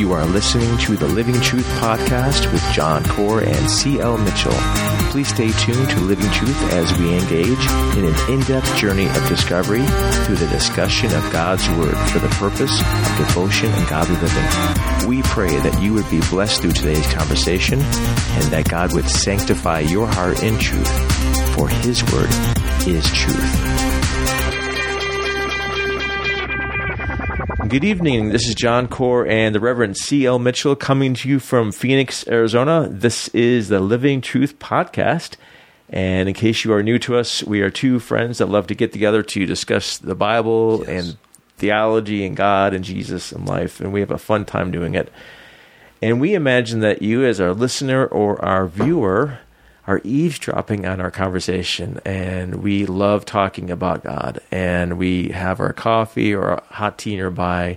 You are listening to the Living Truth Podcast with John Core and C.L. Mitchell. Please stay tuned to Living Truth as we engage in an in-depth journey of discovery through the discussion of God's Word for the purpose of devotion and godly living. We pray that you would be blessed through today's conversation and that God would sanctify your heart in truth, for His Word is truth. Good evening. This is John Core and the Reverend C.L. Mitchell coming to you from Phoenix, Arizona. This is the Living Truth Podcast. And in case you are new to us, we are two friends that love to get together to discuss the Bible Yes. and theology and God and Jesus and life. And we have a fun time doing it. And we imagine that you, as our listener or our viewer, are eavesdropping on our conversation. And we love talking about God. And we have our coffee or hot tea nearby.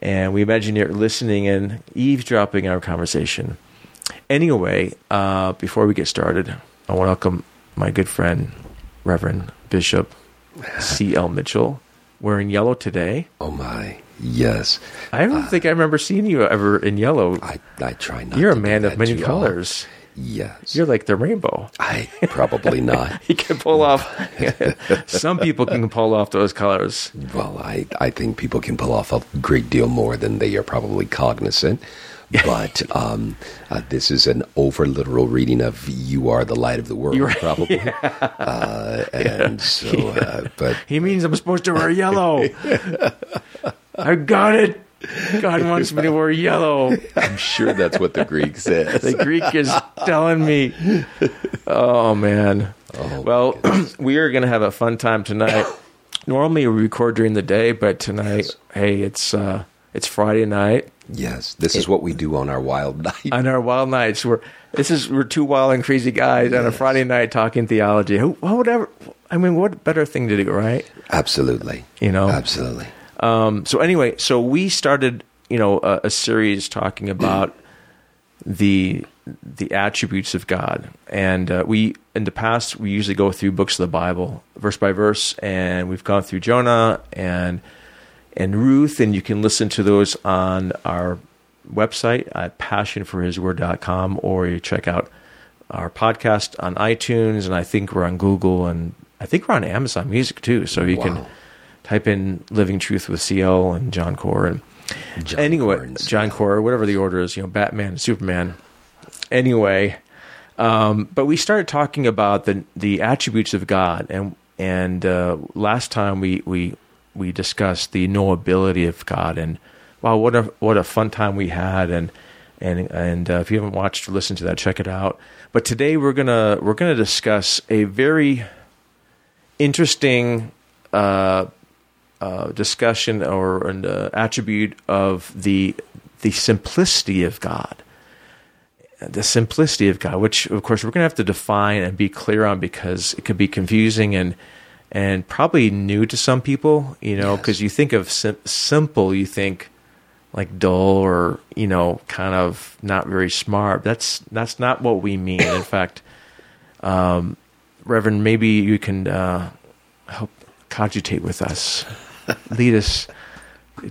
And we imagine you're listening and eavesdropping on our conversation. Anyway, uh, before we get started, I want to welcome my good friend, Reverend Bishop C.L. Mitchell, wearing yellow today. Oh my, yes. I don't think I remember seeing you ever in yellow. I, I try not. You're a man of many colors. Yes. You're like the rainbow. I probably not. He can pull off. some people can pull off those colors. Well, I, I think people can pull off a great deal more than they are probably cognizant. But um, uh, this is an over literal reading of "You are the light of the world," probably. Uh, and so, uh, but He means I'm supposed to wear yellow. I got it. God wants me to wear yellow. I'm sure that's what the Greek says. The Greek is telling me. Oh man. Oh, well, we are going to have a fun time tonight. Normally we record during the day, but tonight, hey, it's uh, it's Friday night. yes, this is what we do on our wild night. on our wild nights. We're this is we're two wild and crazy guys on a Friday night talking theology. Who, what would ever? I mean, what better thing to do, right? Absolutely. You know. Absolutely. Um, so anyway, so we started, you know, a, a series talking about the the attributes of God, and uh, we in the past we usually go through books of the Bible verse by verse, and we've gone through Jonah and and Ruth, and you can listen to those on our website at passionforhisword.com, or you check out our podcast on iTunes, and I think we're on Google, and I think we're on Amazon Music too. So you can Wow. Type in "Living Truth with CL" and John Core, and John anyway, Core and John. Core, whatever the order is, you know, Batman, Superman. Anyway, um, but we started talking about the the attributes of God, and and uh, last time we we we discussed the knowability of God, and wow, what a what a fun time we had, and and and uh, if you haven't watched or listened to that, check it out. But today we're gonna we're gonna discuss a very interesting uh, uh, discussion or an uh, attribute of the the simplicity of God. The simplicity of God, which of course we're going to have to define and be clear on because it could be confusing and and probably new to some people. You know, Yes. because you think of sim- simple, you think like dull or you know kind of not very smart. That's that's not what we mean. In fact, um, Reverend, maybe you can uh, help cogitate with us, lead us.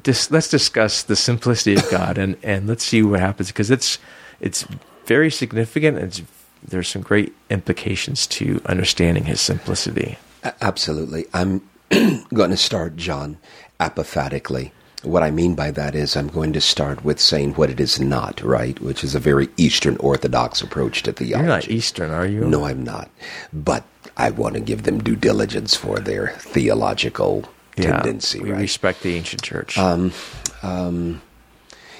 Just let's discuss the simplicity of God and and let's see what happens because it's it's very significant. And it's there's some great implications to understanding His simplicity. Absolutely. I'm going to start, John, apophatically. What I mean by that is I'm going to start with saying what it is not, right? Which is a very Eastern Orthodox approach to theology. You're not Eastern, are you? No, I'm not. But I want to give them due diligence for their theological yeah, tendency, we right? respect the ancient church.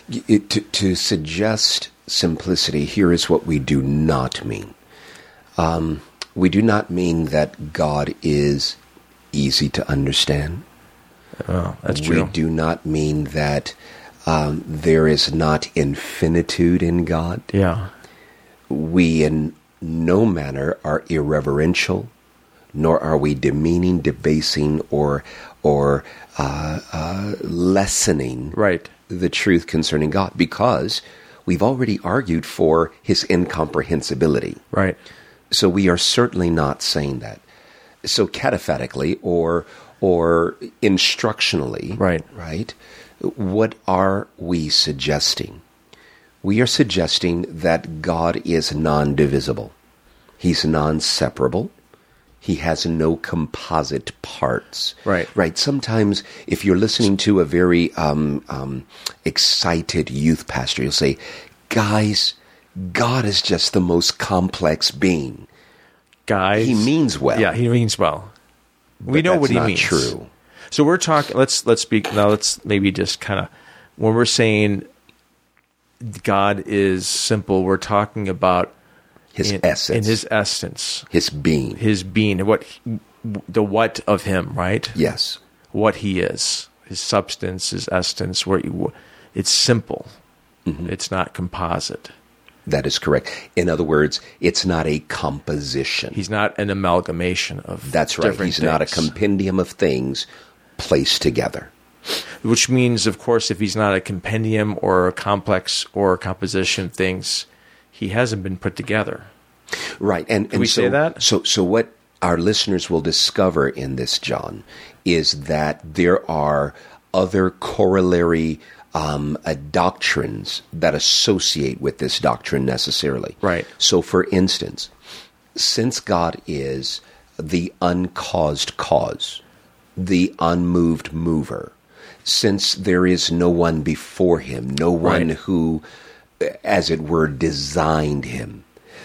Y- it- to, to suggest simplicity, here is what we do not mean. Um, we do not mean that God is easy to understand. oh, that's we true. do not mean that um, there is not infinitude in God. Yeah, We in no manner are irreverential, nor are we demeaning, debasing, or or uh, uh, lessening right. the truth concerning God, because we've already argued for His incomprehensibility. Right. So we are certainly not saying that. So cataphatically or or instructionally, Right. right? What are we suggesting? We are suggesting that God is non divisible, He's non separable. He has no composite parts. Right. Right. Sometimes, if you're listening to a very um, um, excited youth pastor, you'll say, Guys, God is just the most complex being. Guys, He means well. Yeah, he means well. We know what he not means. true. So we're talking. Let's let's speak now. Let's maybe just kind of when we're saying God is simple, we're talking about His in, essence, in his essence, his being. his being, what the what of him, right? yes. What he is, his substance, his essence. Where you, it's simple. Mm-hmm. It's not composite. That is correct. In other words, it's not a composition. He's not an amalgamation of. That's right. He's not a compendium of things placed together. which means, of course, if he's not a compendium or a complex or a composition of things, he hasn't been put together. Right. And, and we so, say that? So, so what our listeners will discover in this, John, is that there are other corollary um, uh, doctrines that associate with this doctrine necessarily. Right. So, for instance, since God is the uncaused cause, the unmoved mover, since there is no one before him, no one Right. who, as it were, designed him,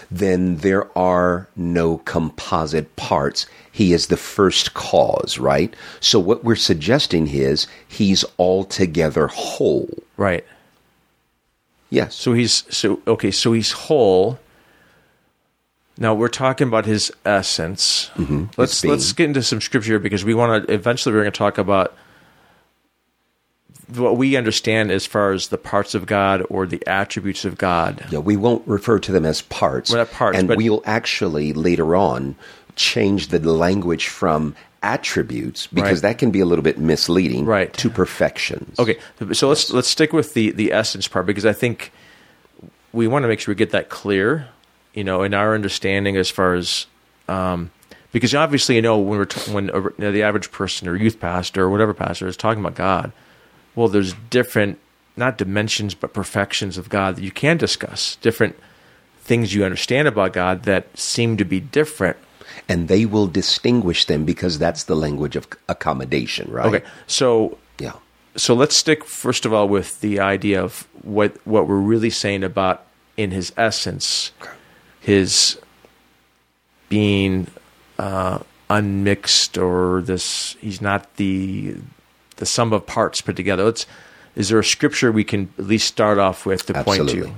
then there are no composite parts. He is the first cause, right? So what we're suggesting is he's altogether whole. Right. Yes. So he's so okay. So he's whole. Now we're talking about his essence. Mm-hmm. Let's let's get into some scripture because we want to eventually we're going to talk about what we understand as far as the parts of God or the attributes of God. Yeah, we won't refer to them as parts. Well, not parts, and we'll actually later on change the language from attributes because Right. that can be a little bit misleading Right. to perfections. Okay, so let's let's stick with the the essence part because I think we want to make sure we get that clear, you know, in our understanding as far as um, because obviously you know when we're t- when uh, you know, the average person or youth pastor or whatever pastor is talking about God, well, there's different not dimensions but perfections of God that you can discuss, different things you understand about God that seem to be different. And they will distinguish them because that's the language of accommodation, right? Okay, so Yeah. so let's stick first of all with the idea of what what we're really saying about in his essence, his being uh, unmixed or this he's not the the sum of parts put together. Let's is there a scripture we can at least start off with to point Absolutely. to?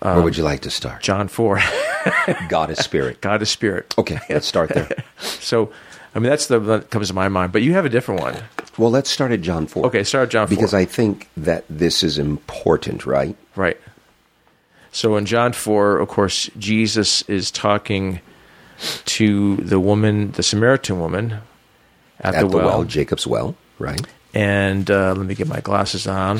Where um, would you like to start? John four, God is spirit. God is spirit. Okay, let's start there. So I mean that's the one that comes to my mind, but you have a different one. Well, let's start at John 4. Okay, start at John 4. Because I think that this is important, right? Right. So in John 4, of course, Jesus is talking to the woman, the Samaritan woman at, At the, the well, well. Jacob's well, right? And uh, let me get my glasses on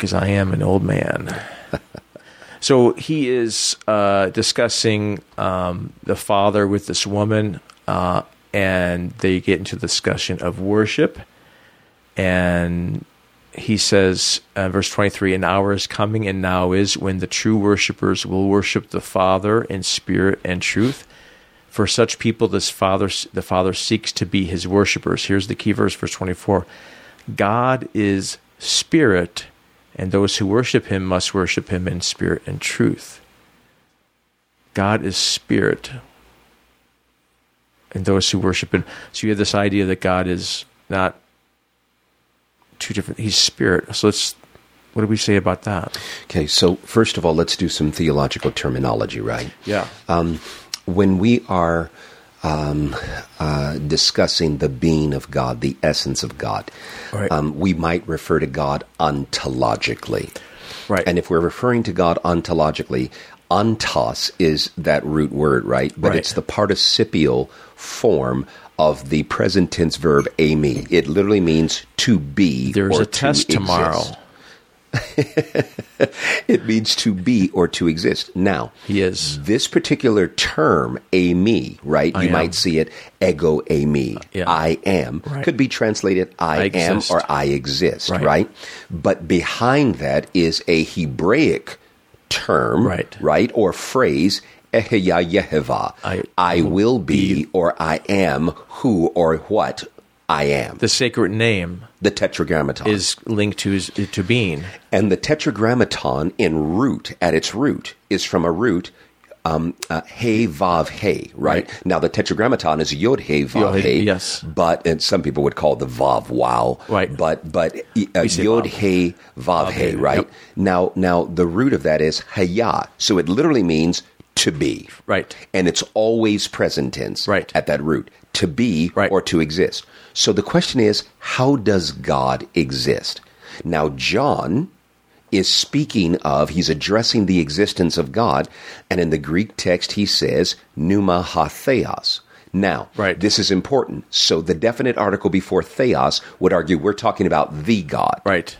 because I am an old man. so he is uh, discussing um, the father with this woman, uh, and they get into the discussion of worship. And he says, uh, verse 23 An hour is coming, and now is when the true worshippers will worship the Father in spirit and truth. For such people, this Father, the Father seeks to be his worshippers. Here's the key verse, verse 24 God is spirit, and those who worship him must worship him in spirit and truth. God is spirit, and those who worship him. So you have this idea that God is not two different, he's spirit. So let's, what do we say about that? Okay, so first of all, let's do some theological terminology, right? Yeah. Um, when we are um, uh, discussing the being of God, the essence of God, Right. um, we might refer to God ontologically. right. And if we're referring to God ontologically, ontos is that root word, right? But Right. it's the participial form of the present tense verb eimi. It literally means to be. There's or a test to tomorrow. it means to be or to exist. Now, yes. this particular term, eimi, right? I you am. might see it ego eimi. Uh, yeah. I am. Right. Could be translated I, I am exist. or I exist, Right. right. But behind that is a Hebraic term, Right. right? Or phrase, Eheya Yeheva. I- I will be or I am who or what I am. The sacred name The tetragrammaton. is linked to to being. And the tetragrammaton in root, at its root, is from a root, um, uh, hey vav hey, right? Right. Now the tetragrammaton is yod hey vav Yod, hey, yes. But and some people would call the vav wow, Right. But but uh, yod vav. hey vav Vav hey, right? yep. Now now the root of that is haya, so it literally means to be, Right. And it's always present tense, Right. At that root, to be Right. or to exist. So the question is, how does God exist? Now, John is speaking of, he's addressing the existence of God, and in the Greek text he says, pneuma ha. Now, Right. this is important. So the definite article before theos would argue we're talking about the God. Right.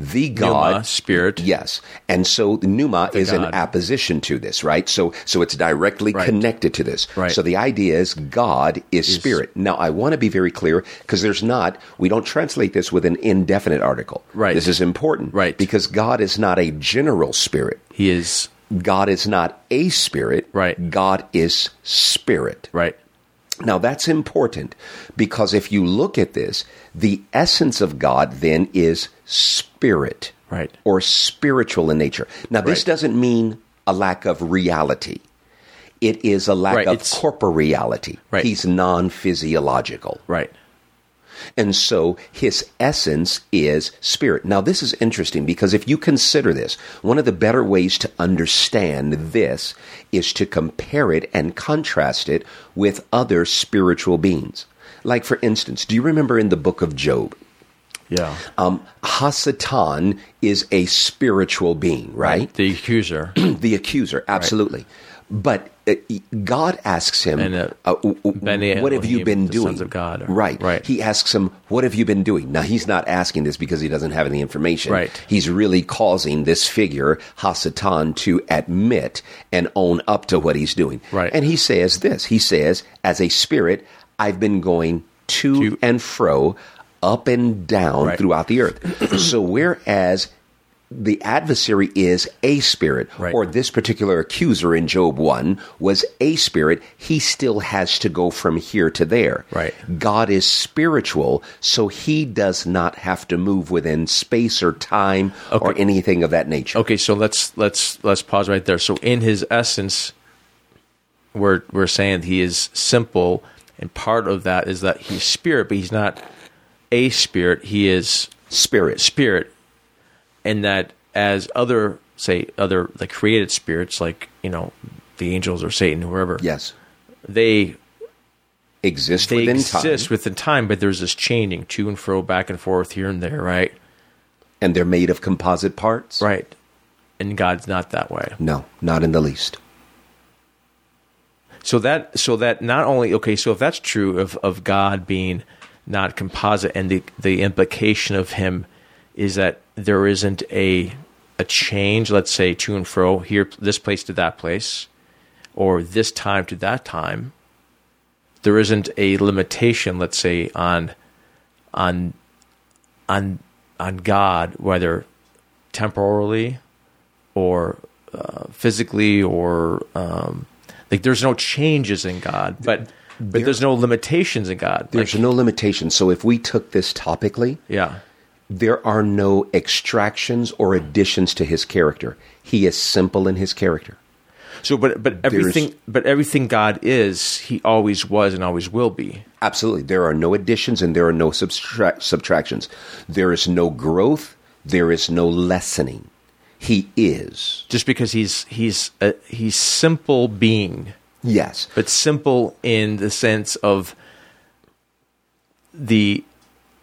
The God. Pneuma, spirit. Yes. And so the pneuma is an God. apposition to this, right? So so it's directly Right. connected to this. Right. So the idea is God is, spirit. Now I want to be very clear because there's not we don't translate this with an indefinite article. Right. This is important. Right. Because God is not a general spirit. He is. God is not a spirit. Right. God is spirit. Right. Now that's important because if you look at this, the essence of God then is spirit. Right. Or spiritual in nature. Now this Right. doesn't mean a lack of reality. It is a lack Right, of it's- corporeality. Right. He's non physiological. Right. And so his essence is spirit. Now, this is interesting because if you consider this, one of the better ways to understand this is to compare it and contrast it with other spiritual beings. Like, for instance, do you remember in the book of Job? Yeah. Um, Hasatan is a spiritual being, right? The accuser. the accuser, absolutely. But uh, God asks him, And, uh, uh, "What have you been doing?" sons of God are- right? right. He asks him, "What have you been doing?" Now he's not asking this because he doesn't have any information. Right. He's really causing this figure Hasatan to admit and own up to what he's doing. Right. And he says this. He says, "As a spirit, I've been going to, To- and fro." Up and down Right. throughout the earth. so, whereas the adversary is a spirit, Right. or this particular accuser in Job 1 was a spirit, he still has to go from here to there. Right. God is spiritual, so he does not have to move within space or time or anything of that nature. Okay, so let's let's let's pause right there. So in his essence, we're we're saying he is simple, and part of that is that he's spirit, but he's not a spirit. He is Spirit. spirit, and that as other say other the created spirits, like you know the angels or Satan, whoever, Yes. they Exist they within exist time. within time, but there's this changing to and fro, back and forth, here and there, right? and they're made of composite parts? Right. And God's not that way. No, not in the least. So that so that not only okay, so if that's true of, of God being not composite and the, the implication of him is that there isn't a a change, let's say to and fro, here this place to that place, or this time to that time. There isn't a limitation, let's say, on on on on God, whether temporally or uh, physically or um, like there's no changes in God, but but there's no limitations in God. There's Like, no limitations. So if we took this topically, yeah, there are no extractions or additions to his character. He is simple in his character. so but but everything but everything God is, He always was and always will be. Absolutely. There are no additions and there are no subtract- subtractions. There is no growth. There is no lessening. He is. Just because He's He's a, He's simple being, Yes. but simple in the sense of the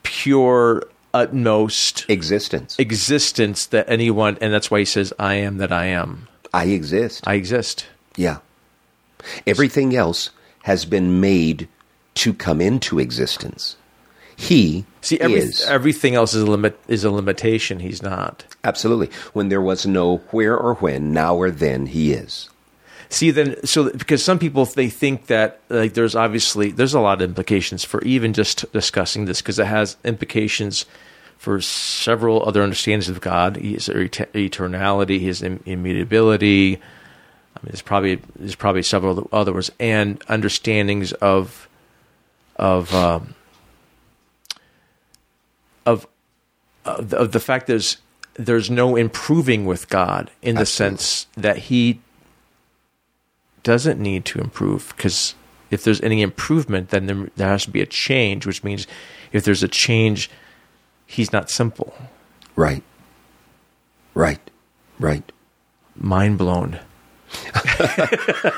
pure utmost Existence. existence that anyone and that's why he says i am that i am I exist. i exist yeah. Everything else has been made to come into existence. He See, every, is. everything else is a limit is a limitation. He's not. Absolutely. When there was no where or when, now or then, he is. See, then, so because some people they think that like there's obviously there's a lot of implications for even just discussing this because it has implications for several other understandings of God, his eternality, his immutability. I mean, there's probably there's probably several other ones and understandings of of um, of of the, of the fact there's there's no improving with God in the Absolutely. sense that He doesn't need to improve because if there's any improvement, then there, there has to be a change, which means if there's a change, He's not simple. Right. Right. Right. Mind blown.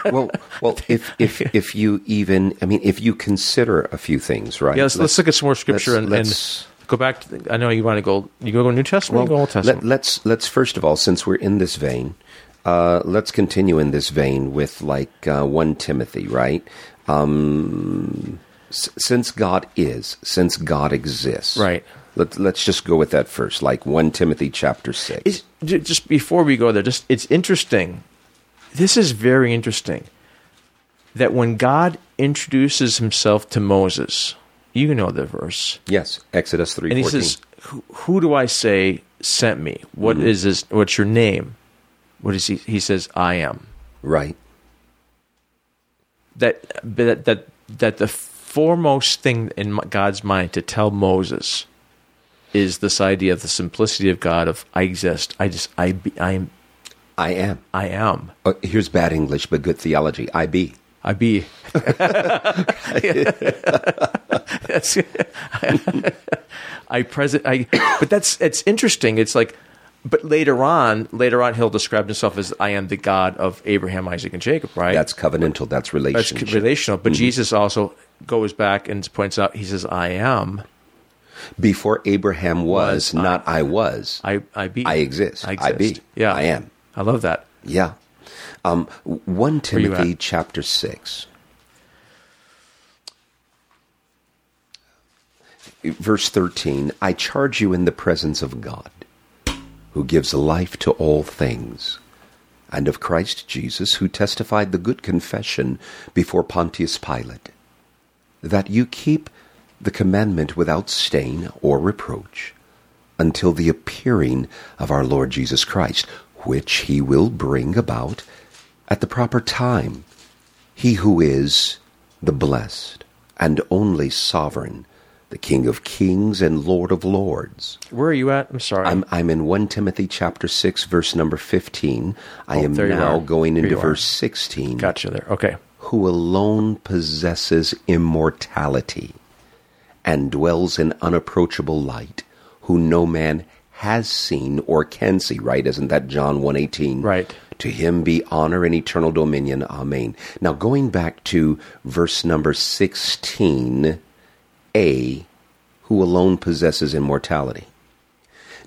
well, well, if if if you even, I mean, if you consider a few things, right? Yeah, let's, let's look at some more scripture let's- and, let's- and go back. To the, I know you want to go. You go to New Testament. or you go Old Testament. Let, us let's first of all, since we're in this vein, uh, let's continue in this vein with like uh, one Timothy, right? Um, s- since God is, since God exists, Right. Let, let's just go with that first, like one Timothy chapter six. Is, j- just before we go there, just it's interesting. This is very interesting that when God introduces Himself to Moses, you know the verse, yes, Exodus three and He says, "Who, who do I say sent me? What Mm-hmm. is this? What's your name?" What is he? He says, "I am." right, That that that that the foremost thing in God's mind to tell Moses is this idea of the simplicity of God of I exist. I just I be, I am I am. I am. Oh, here's bad English, but good theology. I be. I be. I present. I. But that's it's interesting. It's like, but later on, later on, he'll describe himself as I am the God of Abraham, Isaac, and Jacob. Right. That's covenantal. That's relational. that's relational. But Jesus also goes back and points out. He says, "I am. Before Abraham was, Was, not I was. I. I be. I exist. I I be. Yeah. I am. I love that. Yeah. Um, 1 you Timothy chapter 6. Verse 13 I charge you in the presence of God, who gives life to all things, and of Christ Jesus, who testified the good confession before Pontius Pilate, that you keep the commandment without stain or reproach until the appearing of our Lord Jesus Christ, which he will bring about at the proper time. He who is the blessed and only sovereign, the King of kings and Lord of lords. Where are you at? I'm sorry. I'm, I'm in 1 Timothy chapter 6, verse number 15. I Oh, am now going into are. verse 16 Gotcha there. Okay. who alone possesses immortality and dwells in unapproachable light, who no man has seen or can see, right? Isn't that John 118? Right. To him be honor and eternal dominion. Amen. Now going back to verse number 16, A, who alone possesses immortality.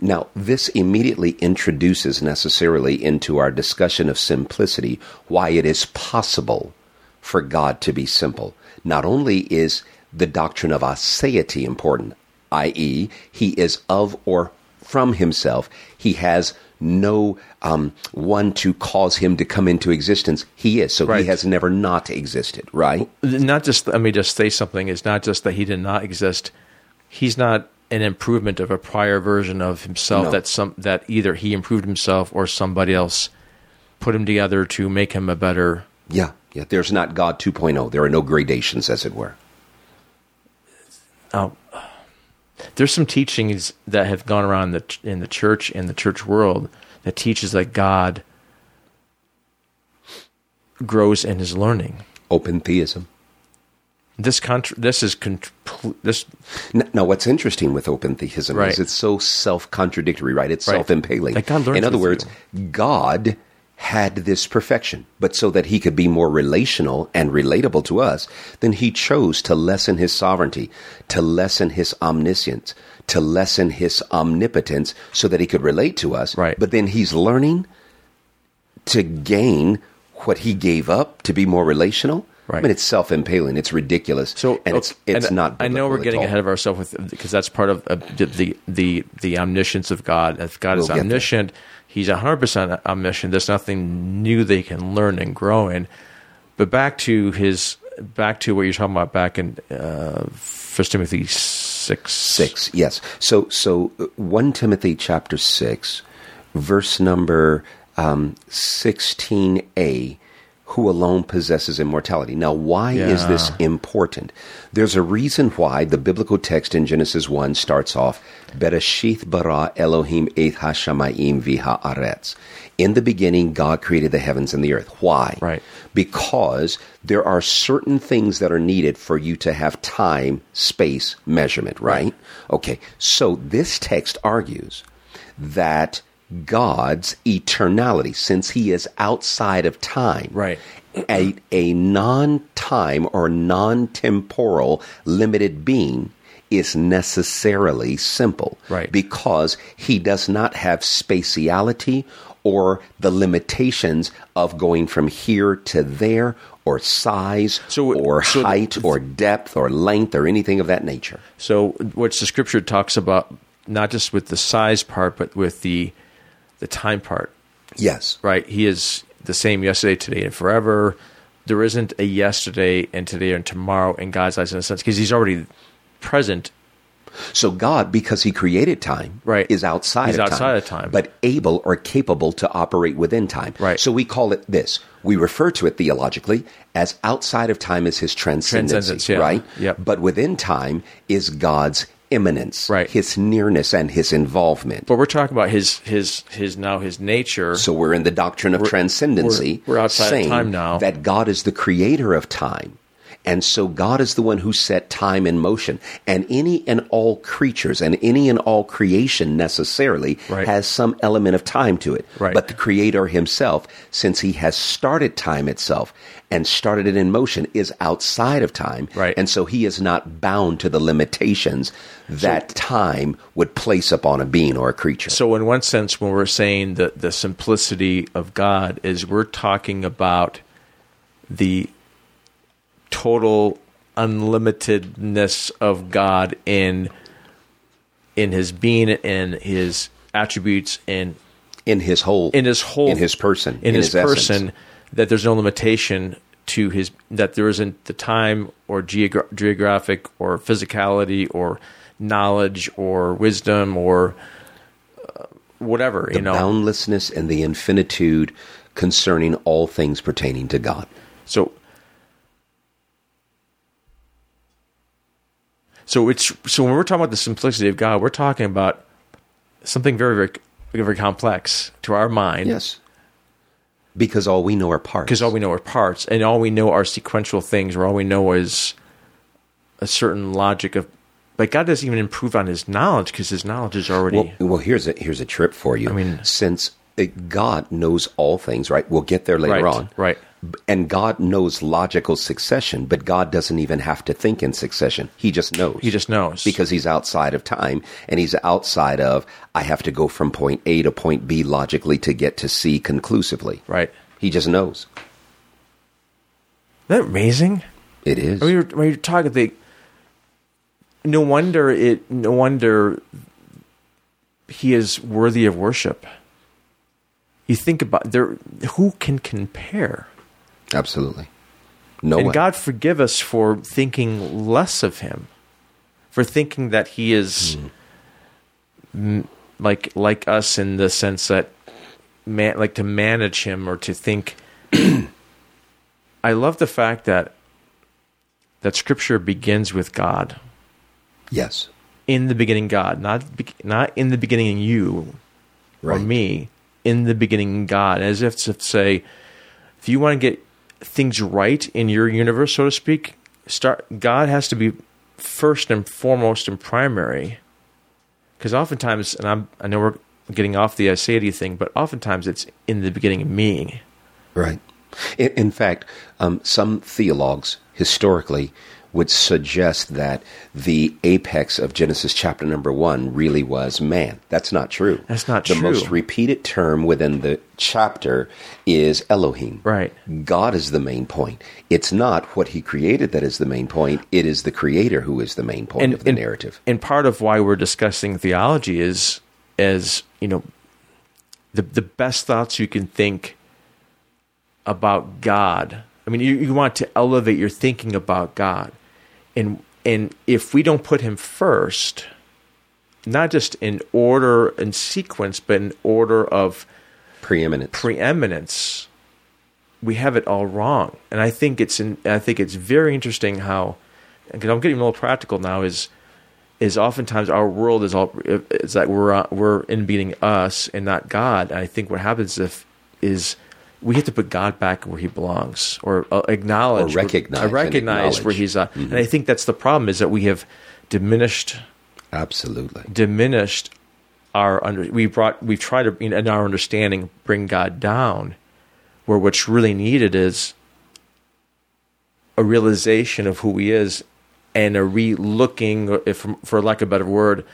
Now, this immediately introduces necessarily into our discussion of simplicity why it is possible for God to be simple. Not only is the doctrine of aseity important, i.e., he is of or from himself, he has no um, one to cause him to come into existence. He is. So Right. he has never not existed, right? not just let me just say something it's not just that he did not exist he's not an improvement of a prior version of himself No. that some that either he improved himself or somebody else put him together to make him a better Yeah. Yeah. There's not God 2.0. There are no gradations, as it were. oh, there's some teachings that have gone around the, in the church and the church world that teaches that God grows in his learning. Open theism. This contra- this is compl- this N- Now, what's interesting with open theism Right. is it's so self-contradictory, right? It's Right. self-impaling. Like God learns In other words, God had this perfection, but so that he could be more relational and relatable to us, then he chose to lessen his sovereignty, to lessen his omniscience, to lessen his omnipotence, so that he could relate to us. Right. But then he's learning to gain what he gave up to be more relational. Right. I mean, it's self impaling. It's ridiculous. So and it's it's and not. I know we're getting ahead of ourselves with because that's part of uh, the the the omniscience of God. If God is We'll there. omniscient, He's hundred percent omniscient. There's nothing new they can learn and grow in. But back to his back to what you're talking about back in uh, First Timothy six Six, yes. So, so uh, one Timothy chapter six, verse number um, sixteen a, who alone possesses immortality. Now, why is this important? There's a reason why the biblical text in Genesis one starts off Bereshith bara Elohim et hashamayim viha aretz. In the beginning, God created the heavens and the earth. Why? Right. because there are certain things that are needed for you to have time, space, measurement, right? Okay, so this text argues that God's eternality, since he is outside of time, Right. a, a non time or non temporal limited being is necessarily simple. Right. Because he does not have spatiality or the limitations of going from here to there or size So- or so height or depth or length or anything of that nature. So, what the scripture talks about, not just with the size part, but with the the time part. Yes. Right? He is the same yesterday, today, and forever. There isn't a yesterday and today and tomorrow in God's eyes in a sense because He's already present. So God, because He created time, Right. is outside He's of time, outside of time. but able or capable to operate within time. Right. So we call it this. We refer to it theologically as outside of time is His transcendency, Transcendence, yeah. right? Yep. But within time is God's immanence, Right. His nearness and His involvement. But we're talking about His His His now His nature. So we're in the doctrine of transcendency. we're- we're outside of saying time now. That God is the creator of time. And so God is the one who set time in motion. And any and all creatures and any and all creation necessarily Right. has some element of time to it. Right. But the creator himself, since he has started time itself and started it in motion, is outside of time. Right. And so he is not bound to the limitations that time would place upon a being or a creature. So, in one sense, when we're saying that the simplicity of God, is we're talking about the total unlimitedness of God in in His being, in His attributes, in in his whole in His whole in his person in, his, essence. person, that there's no limitation to His that there isn't the time or geogra- geographic or physicality or knowledge or wisdom or uh, whatever the you know. boundlessness and the infinitude concerning all things pertaining to God. So, so it's so when we're talking about the simplicity of God, we're talking about something very, very, very, very complex to our mind. Yes. Because all we know are parts. Because all we know are parts, and all we know are sequential things, or all we know is a certain logic of. But God doesn't even improve on His knowledge because His knowledge is already. well, well, here's a here's a trip for you. I mean- since uh, God knows all things, right? We'll get there later right, on. right. And God knows logical succession, but God doesn't even have to think in succession. He just knows. He just knows because he's outside of time and he's outside of I have to go from point A to point B logically to get to C conclusively. right. He just knows. Isn't that amazing? It is. when you're, when you're talking the no wonder it no wonder he is worthy of worship you think about there who can compare Absolutely. No and one. god forgive us for thinking less of him for thinking that he is hmm. m- like like us in the sense that man like to manage him or to think. I love the fact that that scripture begins with god. Yes. in the beginning God, not be- not in the beginning you or me, in the beginning God, as if to say, if you want to get things right in your universe, so to speak, start. God has to be first and foremost and primary, because oftentimes, and I'm, I know we're getting off the aseity thing, but oftentimes it's in the beginning of me. Right. In, in fact, um, some theologues historically would suggest that the apex of Genesis chapter number one really was man. That's not true. That's not the true. The most repeated term within the chapter is Elohim. Right. God is the main point. It's not what he created that is the main point. It is the creator who is the main point of the and, narrative. And part of why we're discussing theology is, as you know, the the best thoughts you can think about God. I mean, you, you want to elevate your thinking about God, and and if we don't put Him first, not just in order and sequence, but in order of Preeminence. preeminence, we have it all wrong. And I think it's in, I think it's very interesting how, because I'm getting a little practical now, is is oftentimes our world is all is that we're uh, we're in beating us and not God. And I think what happens if is we have to put God back where He belongs, or uh, acknowledge, Or recognize uh, recognize where. He's. Uh, And I think that's the problem is that we have diminished Absolutely. diminished our under we brought we've tried to in in our understanding bring God down where what's really needed is a realization of who he is and a re-looking if for lack of a better word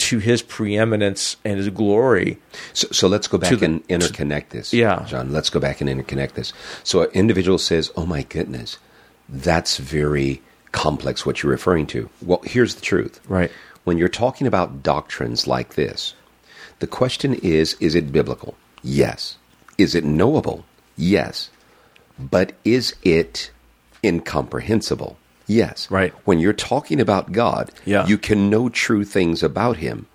to his preeminence and his glory So, so let's go back the- and interconnect this. Yeah. John, let's go back and interconnect this. So an individual says, oh my goodness, that's very complex what you're referring to. Well, here's the truth. Right. When you're talking about doctrines like this, the question is, is it biblical? Yes. Is it knowable? Yes. But is it incomprehensible? Yes. Right. When you're talking about God, Yeah. you can know true things about him.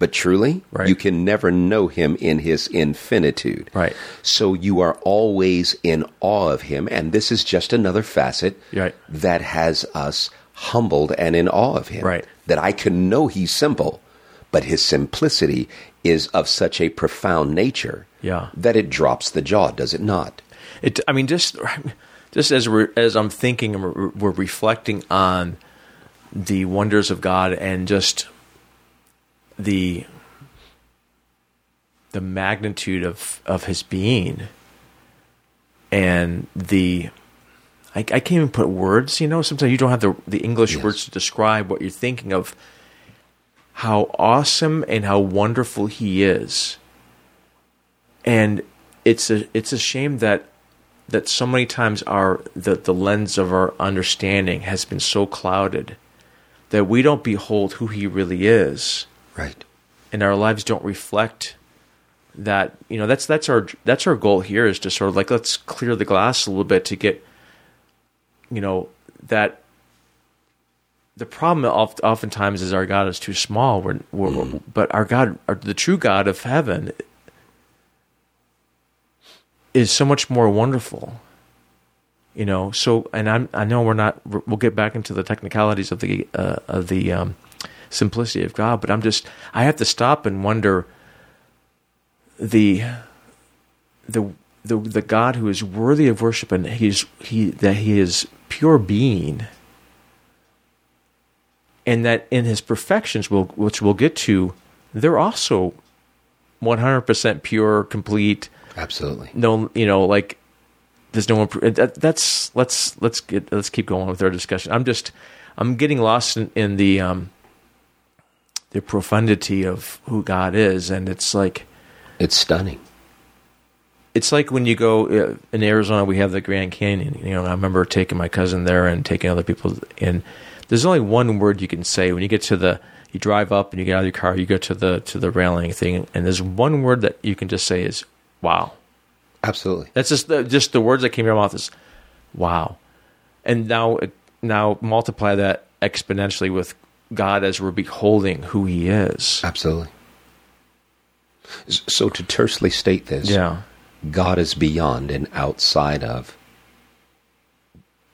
But truly, Right. you can never know him in his infinitude. Right. So you are always in awe of him, and this is just another facet Right. that has us humbled and in awe of him. Right. That I can know he's simple, but his simplicity is of such a profound nature Yeah. that it drops the jaw, does it not? It. I mean, just just as we're as I'm thinking, and we're, we're reflecting on the wonders of God and just the the magnitude of of His being and the. I, I can't even put words. You know, sometimes you don't have the the English Yes. words to describe what you're thinking of. How awesome and how wonderful He is and it's a it's a shame that that so many times our the, the lens of our understanding has been so clouded that we don't behold who he really is. Right. and our lives don't reflect that you know that's that's our that's our goal here is to sort of like let's clear the glass a little bit to get you know that the problem oft, oftentimes is our God is too small. We're, we're, mm. but our God our, the true God of heaven is so much more wonderful you know? So and i'm i know we're not we'll get back into the technicalities of the uh, of the um, simplicity of god but i'm just i have to stop and wonder the the the the god who is worthy of worship and he's he that he is pure being and that in his perfections will which we'll get to they're also 100% pure complete Absolutely. no you know like there's no one that, that's let's let's get let's keep going with our discussion i'm just i'm getting lost in, in the um the profundity of who god is and it's like It's stunning. it's like when you go uh, in Arizona, we have the Grand Canyon. You know, I remember taking my cousin there and taking other people, and there's only one word you can say when you get to the. You drive up and you get out of your car. You go to the to the railing thing, and there's one word that you can just say is "Wow." Absolutely. That's just the, just the words that came out of your mouth is "Wow," and now now multiply that exponentially with God as we're beholding who He is. Absolutely. So to tersely state this, Yeah, God is beyond and outside of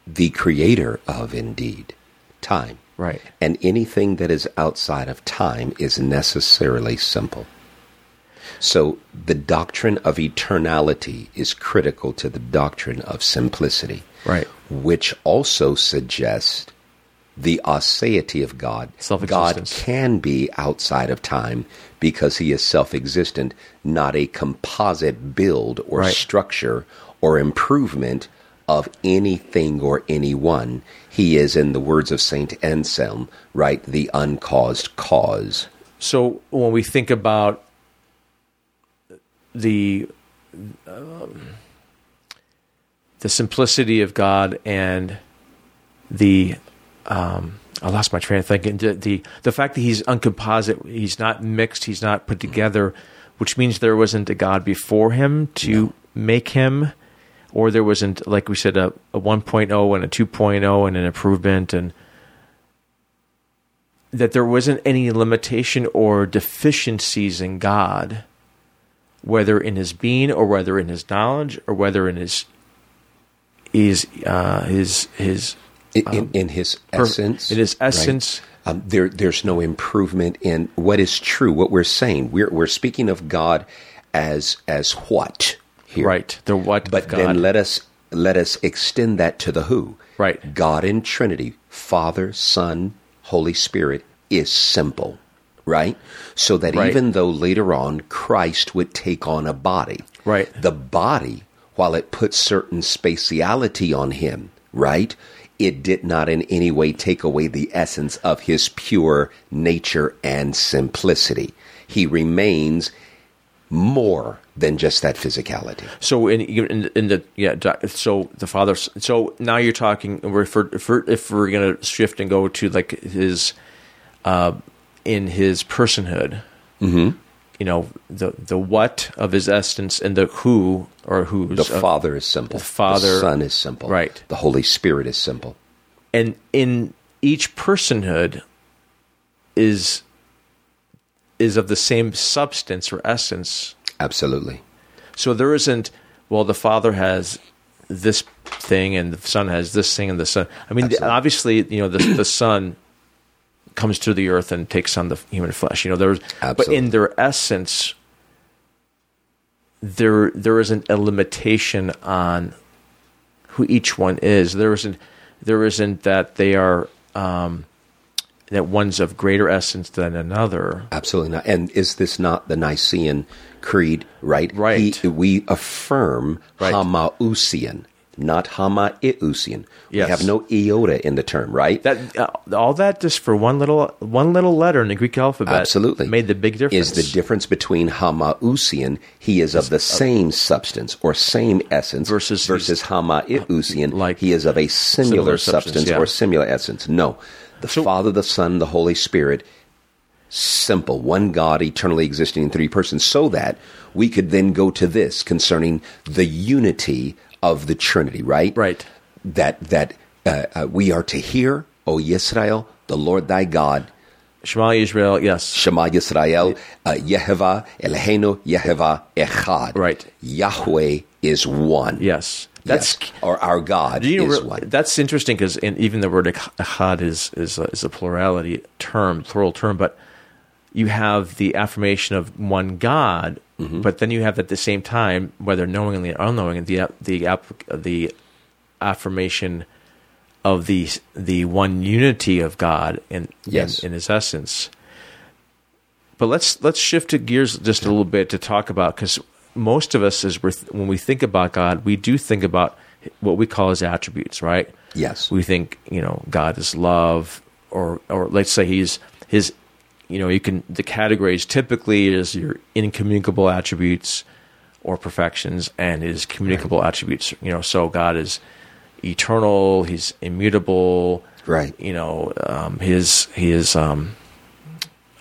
the creator of indeed time. right. And anything that is outside of time is necessarily simple. So the doctrine of eternality is critical to the doctrine of simplicity, Right. which also suggests the aseity of God. God can be outside of time because he is self existent, not a composite build or Right. structure or improvement of anything or anyone. He is, in the words of Saint Anselm, right, the uncaused cause. So when we think about the um, the simplicity of God and the um, I lost my train of thinking. The, the the fact that he's uncomposite, he's not mixed, he's not put together, which means there wasn't a God before him to make him, or there wasn't, like we said, a, a 1.0 and a 2.0 and an improvement, and that there wasn't any limitation or deficiencies in God, whether in his being or whether in his knowledge or whether in his his uh, his his In, in, in his essence. in his right? essence. Um, there, there's no improvement in what is true. What we're saying, we're we're speaking of God as as what here, Right. The what But then let us let us extend that to the who. Right. God in Trinity, Father, Son, Holy Spirit is simple, right? So that Right. even though later on Christ would take on a body, Right. The body, while it put certain spatiality on him, right? It did not in any way take away the essence of his pure nature and simplicity. He remains more than just that physicality. So in in, in the yeah, so the father. So now you're talking. If we're, if we're, if we're gonna shift and go to like his, uh, in his personhood, mm-hmm. you know the the what of his essence and the who or who's The of- Father is simple. the Father- the Son is simple. Right. The Holy Spirit is simple. and in each personhood is is of the same substance or essence Absolutely. So there isn't. Well, the father has this thing, and the son has this thing, and the son. I mean, the, obviously, you know, the the son comes to the earth and takes on the human flesh. You know, there's, but in their essence, there there isn't a limitation on who each one is. There isn't there isn't that they are um, that one's of greater essence than another. Absolutely not. And is this not the Nicene Creed, right? Right. He, we affirm Right. homoousian, not homoiousian. Yes. We have no iota in the term, right? That uh, all that just for one little one little letter in the Greek alphabet Absolutely. made the big difference. is the difference between homoousian, he is of the same substance or same essence, Versus versus homoiousian, like he is of a similar, similar substance, substance, yeah. or similar essence. No. The Father, the Son, the Holy Spirit, simple, one God, eternally existing in three persons, so that we could then go to this concerning the unity of the Trinity, right? Right. That, that uh, uh, we are to hear, O Israel, the Lord thy God, Shema Israel, yes, Shema Yisrael, uh, Yeheva, Eloheinu, Yeheva, Echad. Right. Yahweh is one. yes. That's Yes. Or our God you is one. that's interesting because even the word echad is is a, is a plurality term, plural term, but you have the affirmation of one God, Mm-hmm. but then you have at the same time, whether knowingly or unknowingly, the the the affirmation of the the one unity of God in Yes. in, in His essence. But let's let's shift to gears just a little bit to talk about because most of us, as we're when we think about God, we do think about what we call His attributes, right? Yes. we think you know God is love, or or let's say He's His. You know, you can the categories typically is your incommunicable attributes or perfections, and His communicable attributes. You know, so God is eternal. He's immutable. Right. You know, um, his he is um,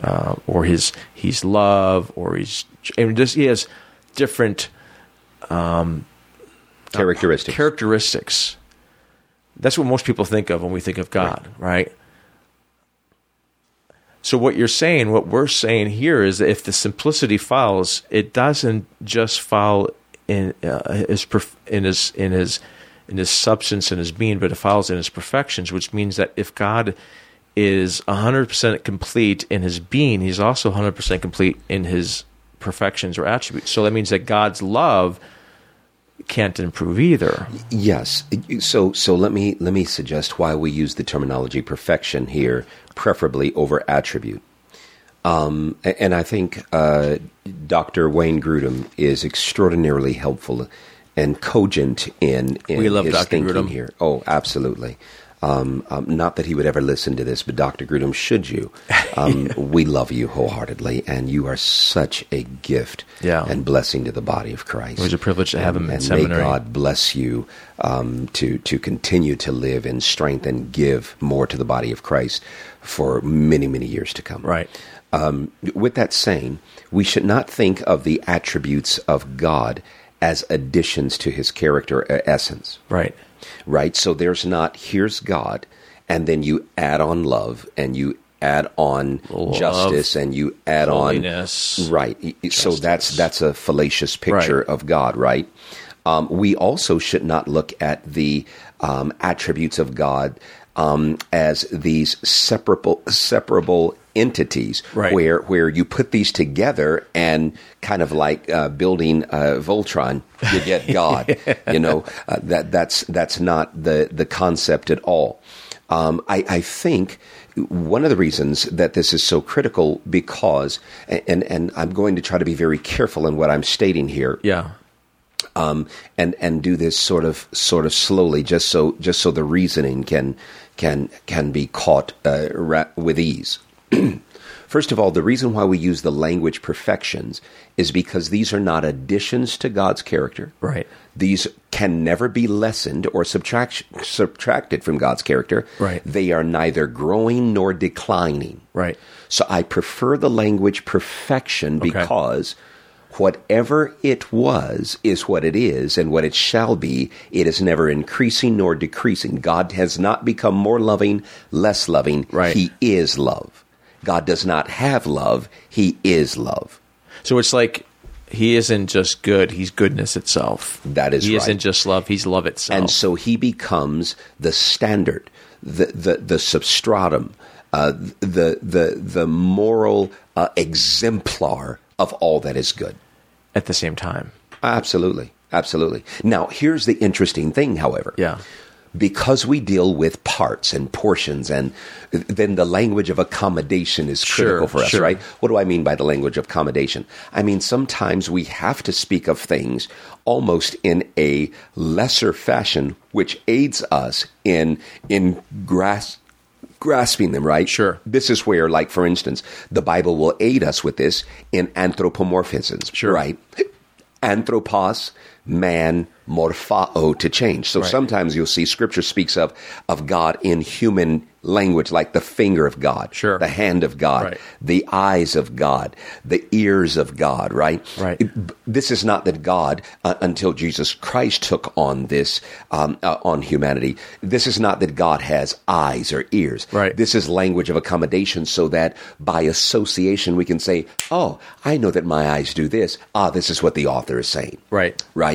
uh, or his he's love, or he's and just he has different Characteristics. characteristics. That's what most people think of when we think of God, right? So what you're saying, what we're saying here is that if the simplicity follows, it doesn't just follow in uh, his in his in his in his substance and his being, but it follows in his perfections, which means that if God is 100% complete in his being, he's also 100% complete in his perfections or attributes. So that means that God's love can't improve either. Yes. So so let me let me suggest why we use the terminology perfection here, preferably over attribute. Um, and I think uh, Dr. Wayne Grudem is extraordinarily helpful and cogent in, in We love his Dr. thinking Grudem. here. Oh, absolutely. Um, um, not that he would ever listen to this, but Dr. Grudem, should you? Um, we love you wholeheartedly, and you are such a gift Yeah. and blessing to the body of Christ. It was a privilege to have and, him in and seminary. May God bless you um, to to continue to live in strength and give more to the body of Christ for many many years to come. Right. Um, with that saying, we should not think of the attributes of God as additions to His character or essence Right. Right? So there's not here's God, and then you add on love, and you add on Love, justice, and you add holiness, on right. Y- So that's that's a fallacious picture Right. of God, right? Um, we also should not look at the um, attributes of God um, as these separable separable entities Right. where where you put these together and kind of like uh, building uh, Voltron, you get God. You know uh, that that's that's not the the concept at all. Um, I, I think one of the reasons that this is so critical because and and I'm going to try to be very careful in what I'm stating here Yeah. um, and and do this sort of sort of slowly, just so just so the reasoning can can can be caught uh, ra- with ease. First of all, the reason why we use the language perfections is because these are not additions to God's character. Right. These can never be lessened or subtract, subtracted from God's character. Right. They are neither growing nor declining. Right. So I prefer the language perfection Okay. because whatever it was is what it is, and what it shall be, it is never increasing nor decreasing. God has not become more loving, less loving. Right. He is love. God does not have love, He is love. So it's like he isn't just good; he's goodness itself. That is he right. isn't just love; he's love itself. And so he becomes the standard, the the, the substratum, uh, the the the moral uh, exemplar of all that is good. at the same time, Absolutely, absolutely. Now, here's the interesting thing, however. Yeah. Because we deal with parts and portions, and then the language of accommodation is critical Sure, for us, sure. right? What do I mean by the language of accommodation? I mean, sometimes we have to speak of things almost in a lesser fashion, which aids us in in grasp, grasping them, right? Sure. This is where, like, for instance, the Bible will aid us with this in anthropomorphisms, Sure. right? Anthropos, man, morphao, to change. So Right. sometimes you'll see scripture speaks of, of God in human language, like the finger of God, Sure. the hand of God, Right. the eyes of God, the ears of God, right? Right. It- this is not that God, uh, until Jesus Christ took on this, um, uh, on humanity, this is not that God has eyes or ears. Right. This is language of accommodation so that by association we can say, oh, I know that my eyes do this. Ah, this is what the author is saying right? right?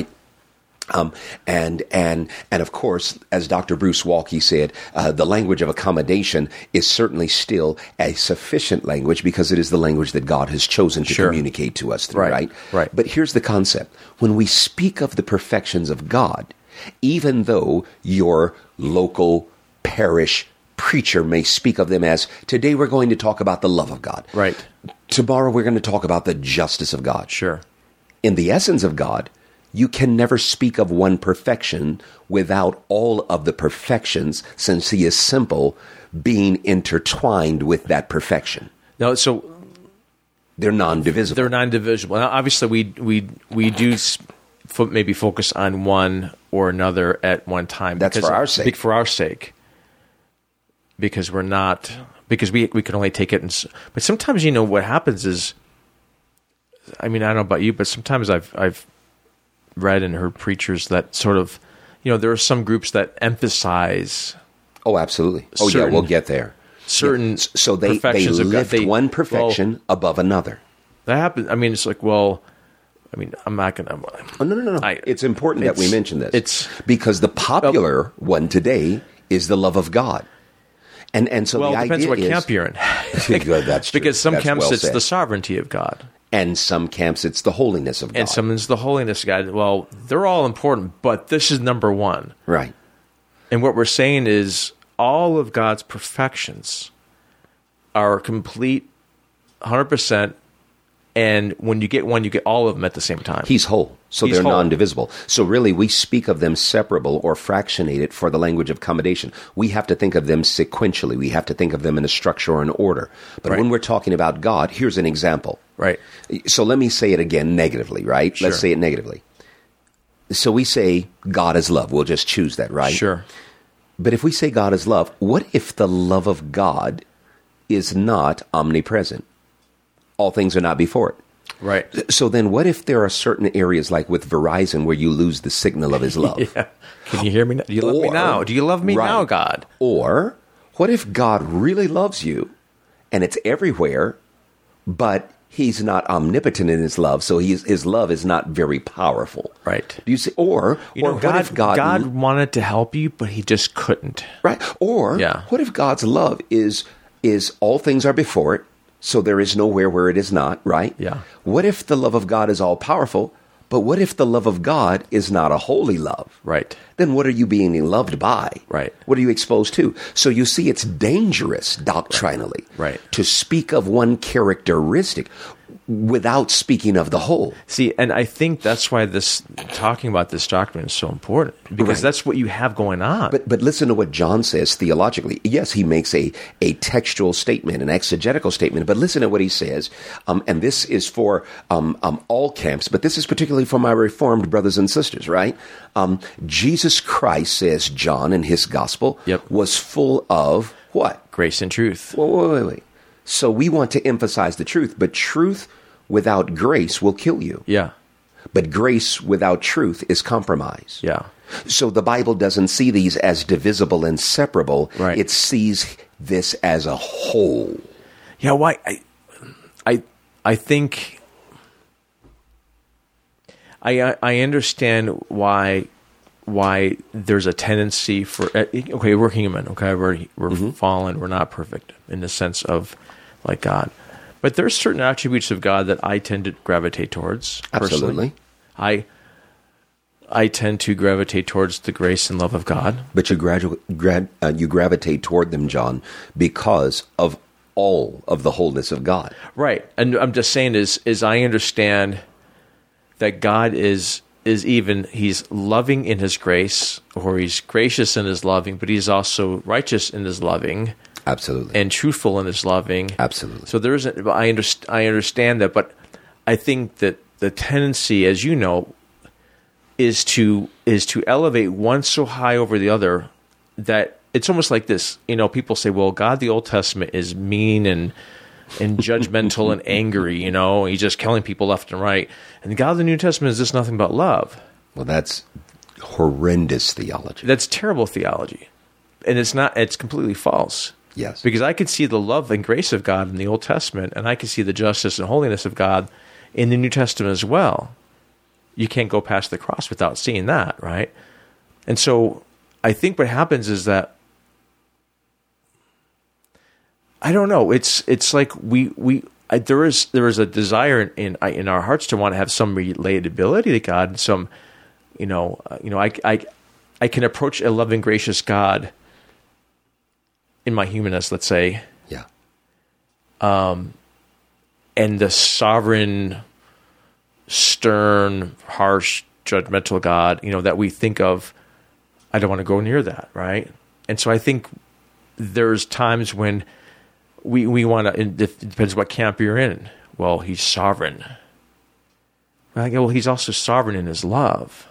Um, and and and of course, as Dr. Bruce Waltke said, uh, the language of accommodation is certainly still a sufficient language because it is the language that God has chosen to Sure. communicate to us through. Right, Right, right. But here's the concept: when we speak of the perfections of God, even though your local parish preacher may speak of them as today we're going to talk about the love of God, Right. Tomorrow we're going to talk about the justice of God Sure. in the essence of God, you can never speak of one perfection without all of the perfections, since He is simple, being intertwined with that perfection. No, so They're non divisible. they're non-divisible. Now, obviously, we we we do fo- maybe focus on one or another at one time. That's because- for our sake. For our sake, because we're not because we we can only take it. S- but sometimes you know what happens is, I mean, I don't know about you, but sometimes I've I've read and heard preachers that sort of, you know, there are some groups that emphasize oh, absolutely. Oh, yeah, we'll get there. certain S- So they, they lift They- one well, perfection above another. that happens. I mean, it's like, well, I mean, I'm not gonna. Oh, no, no, no. I- it's important that we mention this. it's- because the popular one today is the love of God. And, and so Well, the it depends idea what is, camp you're in. That's true. because some That's camps well it's said. the sovereignty of God, and some camps it's the holiness of God. and some it's the holiness of God. Well, they're all important, but this is number one. right. And what we're saying is all of God's perfections are complete, hundred percent and when you get one, you get all of them at the same time. He's whole, so He's they're non-divisible. So really, we speak of them separable or fractionated for the language of accommodation. We have to think of them sequentially. We have to think of them in a structure or an order. But Right. when we're talking about God, here's an example. right. So let me say it again negatively, right? Sure. Let's say it negatively. So we say God is love. We'll just choose that, right? Sure. But if we say God is love, what if the love of God is not omnipresent? All things are not before it. Right. So then, what if there are certain areas, like with Verizon, where you lose the signal of His love? Yeah. Can you hear me? Now? Do you love me now? Do you love me Right. now, God? Or what if God really loves you and it's everywhere, but He's not omnipotent in His love, so His love is not very powerful? Right. Do you see? Or, You or know, what if God, God wanted to help you, but he just couldn't. right? Or Yeah. what if God's love is is all things are before it, so there is nowhere where it is not, right? Yeah. What if the love of God is all powerful, but what if the love of God is not a holy love? Right. then what are you being loved by? Right. What are you exposed to? So you see, it's dangerous doctrinally Right. to speak of one characteristic without speaking of the whole. See, and I think that's why this talking about this doctrine is so important because Right. that's what you have going on. But but listen to what John says theologically. Yes, he makes a a textual statement, an exegetical statement. But listen to what he says, um, and this is for um, um, all camps. But this is particularly for my Reformed brothers and sisters. Right? Um, Jesus Christ says John in his gospel Yep. was full of what? Grace and truth. Wait, wait, wait, wait. So we want to emphasize the truth, but truth without grace will kill you. Yeah. But grace without truth is compromise. Yeah. So the Bible doesn't see these as divisible and separable. Right. It sees this as a whole. Yeah, why I I I think I I- understand why why there's a tendency for uh, okay we're human okay we're we're Mm-hmm. fallen we're not perfect in the sense of like God but there's certain attributes of God that I tend to gravitate towards personally. Absolutely. I I tend to gravitate towards the grace and love of God But you, gradu- grad- uh, you gravitate toward them, John, because of all of the wholeness of God. Right. And I'm just saying is is I understand that God is is even he's loving in his grace or he's gracious in his loving, but he's also righteous in his loving Absolutely. and truthful and his loving. Absolutely. So there isn't I understand I understand that, but I think that the tendency as you know is to is to elevate one so high over the other that it's almost like this. You know, people say, "Well, God, the Old Testament is mean and and judgmental and angry." You know, he's just killing people left and right. And God, of the New Testament is just nothing but love. well, that's horrendous theology. That's terrible theology, and it's not. It's completely false. Yes. because I could see the love and grace of God in the Old Testament, and I could see the justice and holiness of God in the New Testament as well. You can't go past the cross without seeing that, right? And so I think what happens is that I don't know. It's it's like we we I, there is there is a desire in in, our hearts to want to have some relatability to God, and some you know uh, you know I I I can approach a loving, gracious God in my humanness, let's say, Yeah. Um, and the sovereign, stern, harsh, judgmental God, you know, that we think of, I don't want to go near that, right? And so I think there's times when we we want to. It depends what camp you're in. Well, he's sovereign. Well, I go, well, he's also sovereign in his love.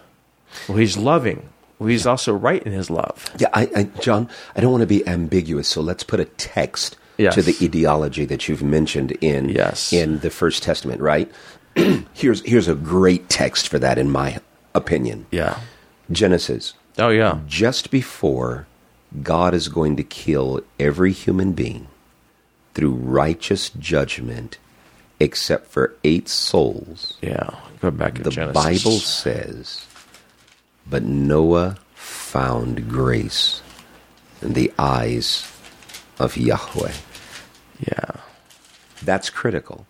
Well, he's loving. He's also right in his love. Yeah, I, I, John, I don't want to be ambiguous, so let's put a text Yes. to the ideology that you've mentioned in Yes. in the First Testament, right? here's here's a great text for that, in my opinion. Yeah. Genesis, Oh yeah. just before God is going to kill every human being through righteous judgment, except for eight souls, Yeah. Go back to the Genesis. Bible says, but Noah found grace in the eyes of Yahweh. Yeah. That's critical.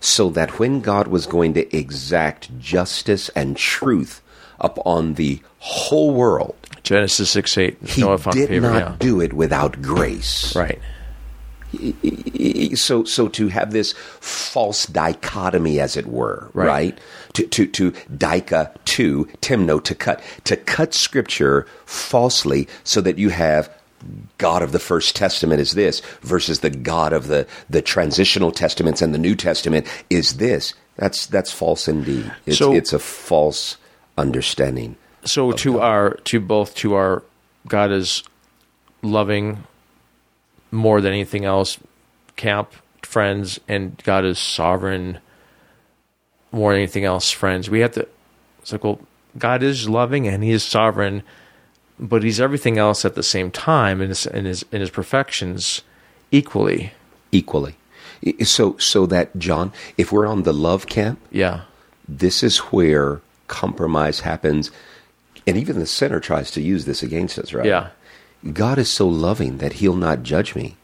So that when God was going to exact justice and truth upon the whole world, Genesis six eight. he Noah found did favor. not yeah. do it without grace. Right. So, so to have this false dichotomy, as it were, Right. right? To, to, to dika, to, timno, to cut, to cut scripture falsely so that you have God of the First Testament is this versus the God of the, the transitional testaments and the New Testament is this. That's, that's false indeed. It's, So- it's a false understanding. So to our to both to our God is loving more than anything else, camp friends, and God is sovereign more than anything else, friends. We have to. It's like, well, God is loving and He is sovereign, but He's everything else at the same time in His in His in His perfections equally. equally. So, so that John, if we're on the love camp, Yeah, this is where compromise happens, and even the sinner tries to use this against us, right? yeah, God is so loving that He'll not judge me.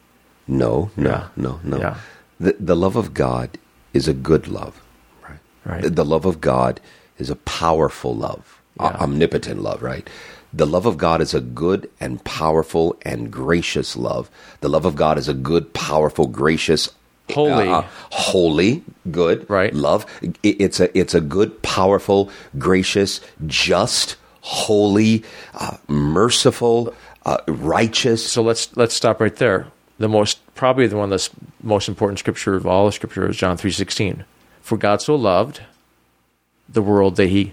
No, no, Yeah. no, no. Yeah. The the love of God is a good love, right? Right. The, the love of God is a powerful love, Yeah. omnipotent love, right? The love of God is a good and powerful and gracious love. The love of God is a good, powerful, gracious, Holy. uh, holy, good, Right. Love. I- It's a it's a good, powerful, gracious, just, holy, uh, merciful, uh, righteous. So let's let's stop right there. The most probably the one that's most important scripture of all the scripture is John three sixteen. For God so loved the world that he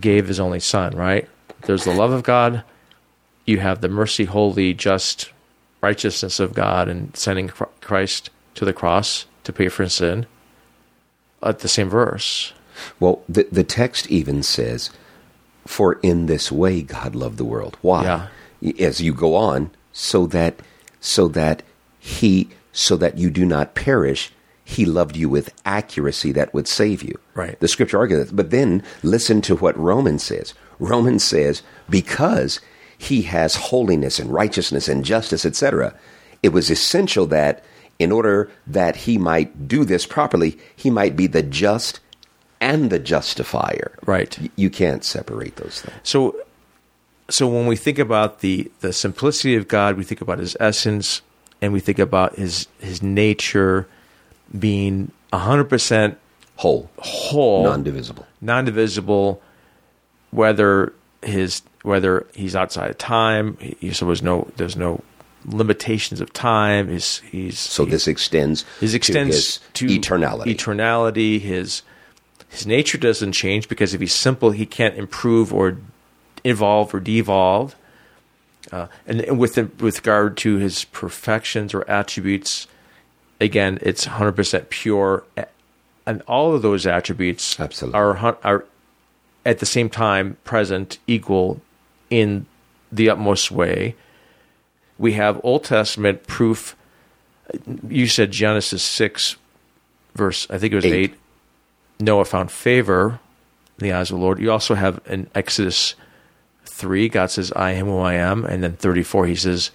gave his only son, right? There's the love of God, you have the mercy, holy, just righteousness of God and sending Christ to the cross to pay for sin. At the same verse. Well, the the text even says, "For in this way God loved the world." Why? As you go on, so that so that he so that you do not perish, he loved you with accuracy that would save you. Right. The scripture argues that. But then listen to what Romans says. Romans says, because he has holiness and righteousness and justice, etc., it was essential that in order that he might do this properly, he might be the just and the justifier. Right. Y- You can't separate those things. So, so when we think about the the simplicity of God, we think about His essence, and we think about His His nature being hundred percent Whole, whole, non-divisible. non-divisible. Whether his whether he's outside of time, he, so there's no there's no limitations of time. He's he's So this extends his extends to, to eternality. Eternality. His his nature doesn't change because if he's simple, he can't improve or evolve or devolve. Uh, and, and with with regard to his perfections or attributes, again, it's hundred percent pure, and all of those attributes Absolutely. are are at the same time present, equal in the utmost way. We have Old Testament proof. You said Genesis six, verse I think it was Eight. eight. Noah found favor in the eyes of the Lord. You also have in Exodus three, God says, "I am who I am," and then thirty four, He says,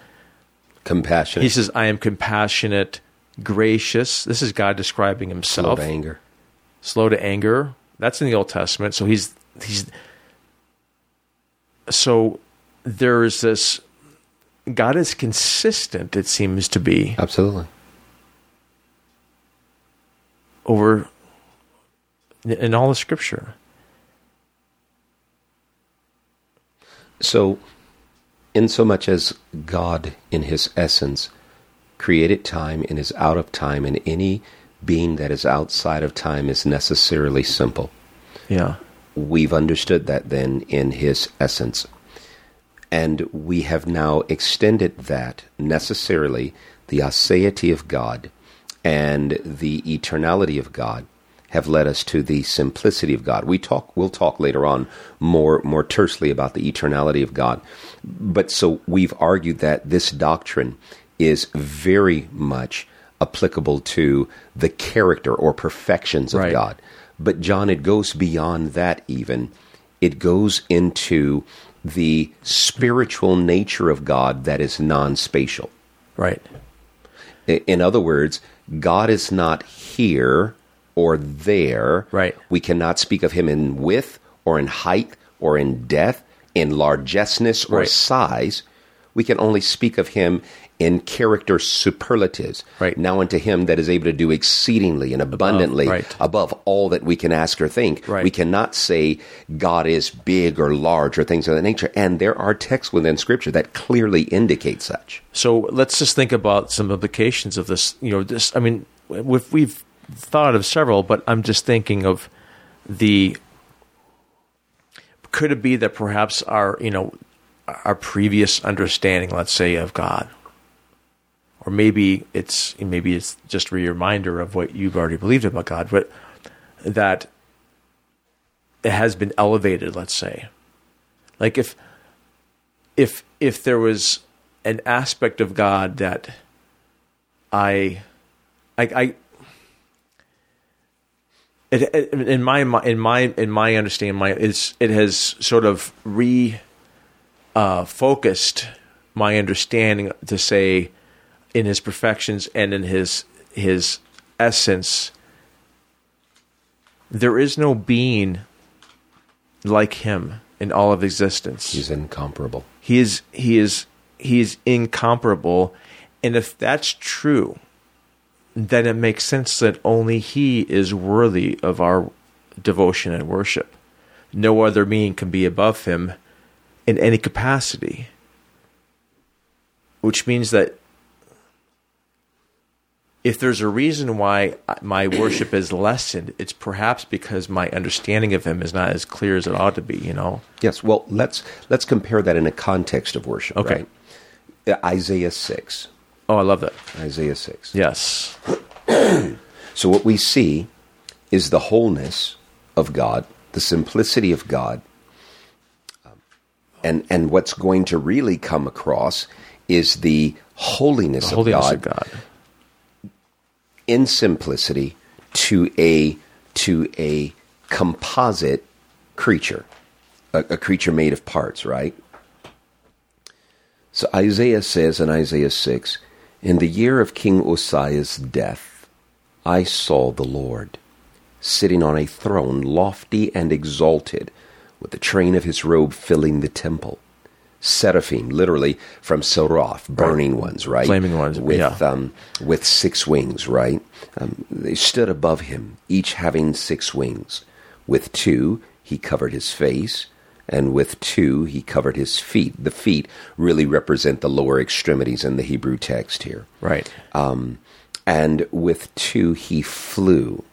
compassionate, He says, "I am compassionate, gracious." This is God describing himself. slow to anger. slow to anger. That's in the Old Testament. So he's he's so there's this God is consistent, it seems to be, Absolutely. over in all the scripture. So, in so much as God, in his essence, created time and is out of time, and any being that is outside of time is necessarily simple. Yeah. We've understood that then in his essence. And we have now extended that necessarily, the aseity of God and the eternality of God have led us to the simplicity of God. We talk we'll talk later on more more tersely about the eternality of God. But so we've argued that this doctrine is very much applicable to the character or perfections of Right. God. But John, it goes beyond that even. It goes into the spiritual nature of God that is non spatial. Right. In other words, God is not here or there. Right. We cannot speak of him in width or in height or in depth, in largeness or Right. size. We can only speak of him in character superlatives. Right. Now unto him that is able to do exceedingly and abundantly right. above all that we can ask or think. Right. We cannot say God is big or large or things of that nature. And there are texts within Scripture that clearly indicate such. So let's just think about some implications of this. You know, this. I mean, we've, we've thought of several, but I'm just thinking of the. Could it be that perhaps our, you know, our previous understanding, let's say, of God, or maybe it's maybe it's just a reminder of what you've already believed about God, but that it has been elevated. Let's say, like if if if there was an aspect of God that I, I, I it, it, in my in my in my understanding, my it's it has sort of re uh, focused my understanding to say in his perfections and in his his essence there is no being like him in all of existence He's incomparable. he is he is he is incomparable and if that's true then it makes sense that only he is worthy of our devotion and worship no other being can be above him in any capacity which means that if there's a reason why my worship is lessened it's perhaps because my understanding of him is not as clear as it ought to be you know Yes. Well, let's let's compare that in a context of worship. Okay. Right? Isaiah six. Oh i love that Isaiah six. yes So what we see is the wholeness of God, the simplicity of God, um, and and what's going to really come across is the holiness, the holiness of, of God god in simplicity to a to a composite creature, a, a creature made of parts, right? So Isaiah says in Isaiah 6, In the year of King Uzziah's death, I saw the Lord sitting on a throne lofty and exalted, with the train of his robe filling the temple. Seraphim, literally from Seraph, burning ones, right? Flaming ones, with yeah. um, with six wings, right? Um, they stood above him, each having six wings. With two, he covered his face, and with two, he covered his feet. The feet really represent the lower extremities in the Hebrew text here. right Um, and with two, he flew.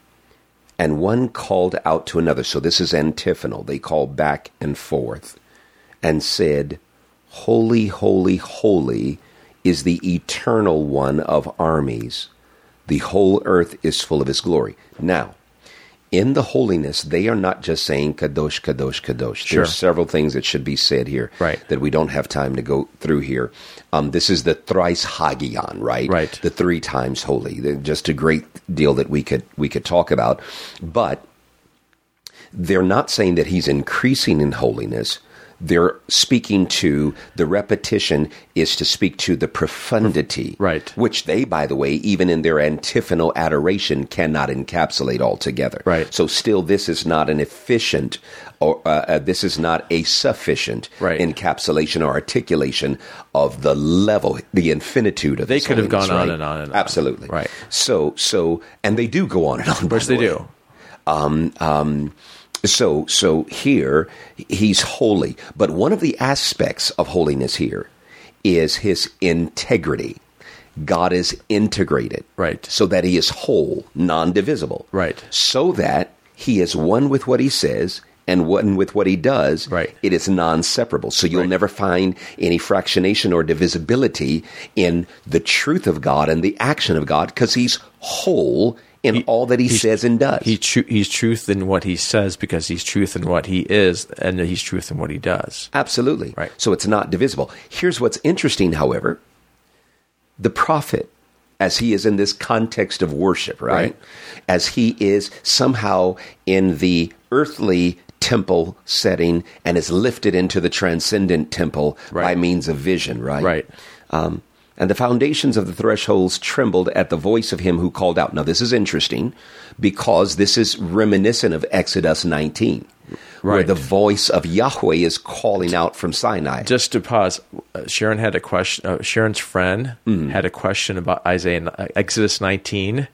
And one called out to another. So this is antiphonal. They call back and forth and said, Holy, holy, holy is the eternal one of armies. The whole earth is full of his glory. Now, in the holiness, they are not just saying kadosh, kadosh, kadosh. Sure. There's several things that should be said here Right. that we don't have time to go through here. Um, this is the thrice hagion, right? Right. The three times holy. They're Just a great deal that we could we could talk about, but they're not saying that he's increasing in holiness. They're speaking to the repetition is to speak to the profundity, Right. Which they, by the way, even in their antiphonal adoration, cannot encapsulate altogether. Right. So, still, this is not an efficient, or uh, uh, this is not a sufficient Right. encapsulation or articulation of the level, the infinitude of. They could have gone on and on and on. Absolutely, Right. So, so, and they do go on and on. Which the they way. do. So, so here he's holy, but one of the aspects of holiness here is his integrity. God is integrated, Right. So that he is whole, non-divisible, Right. So that he is one with what he says and one with what he does. Right. It is non-separable. So you'll Right. never find any fractionation or divisibility in the truth of God and the action of God because he's whole in He- all that he says and does. He tru- he's truth in what he says because he's truth in what he is, and he's truth in what he does. Absolutely. Right. So it's not divisible. Here's what's interesting, however the prophet, as he is in this context of worship, right? Right. As he is somehow in the earthly temple setting and is lifted into the transcendent temple by means of vision, right? Right. Um, and the foundations of the thresholds trembled at the voice of him who called out. Now, this is interesting because this is reminiscent of Exodus 19, where the voice of Yahweh is calling out from Sinai. Just to pause, uh, Sharon had a question. Uh, Sharon's friend Mm-hmm. had a question about Isaiah uh, Exodus 19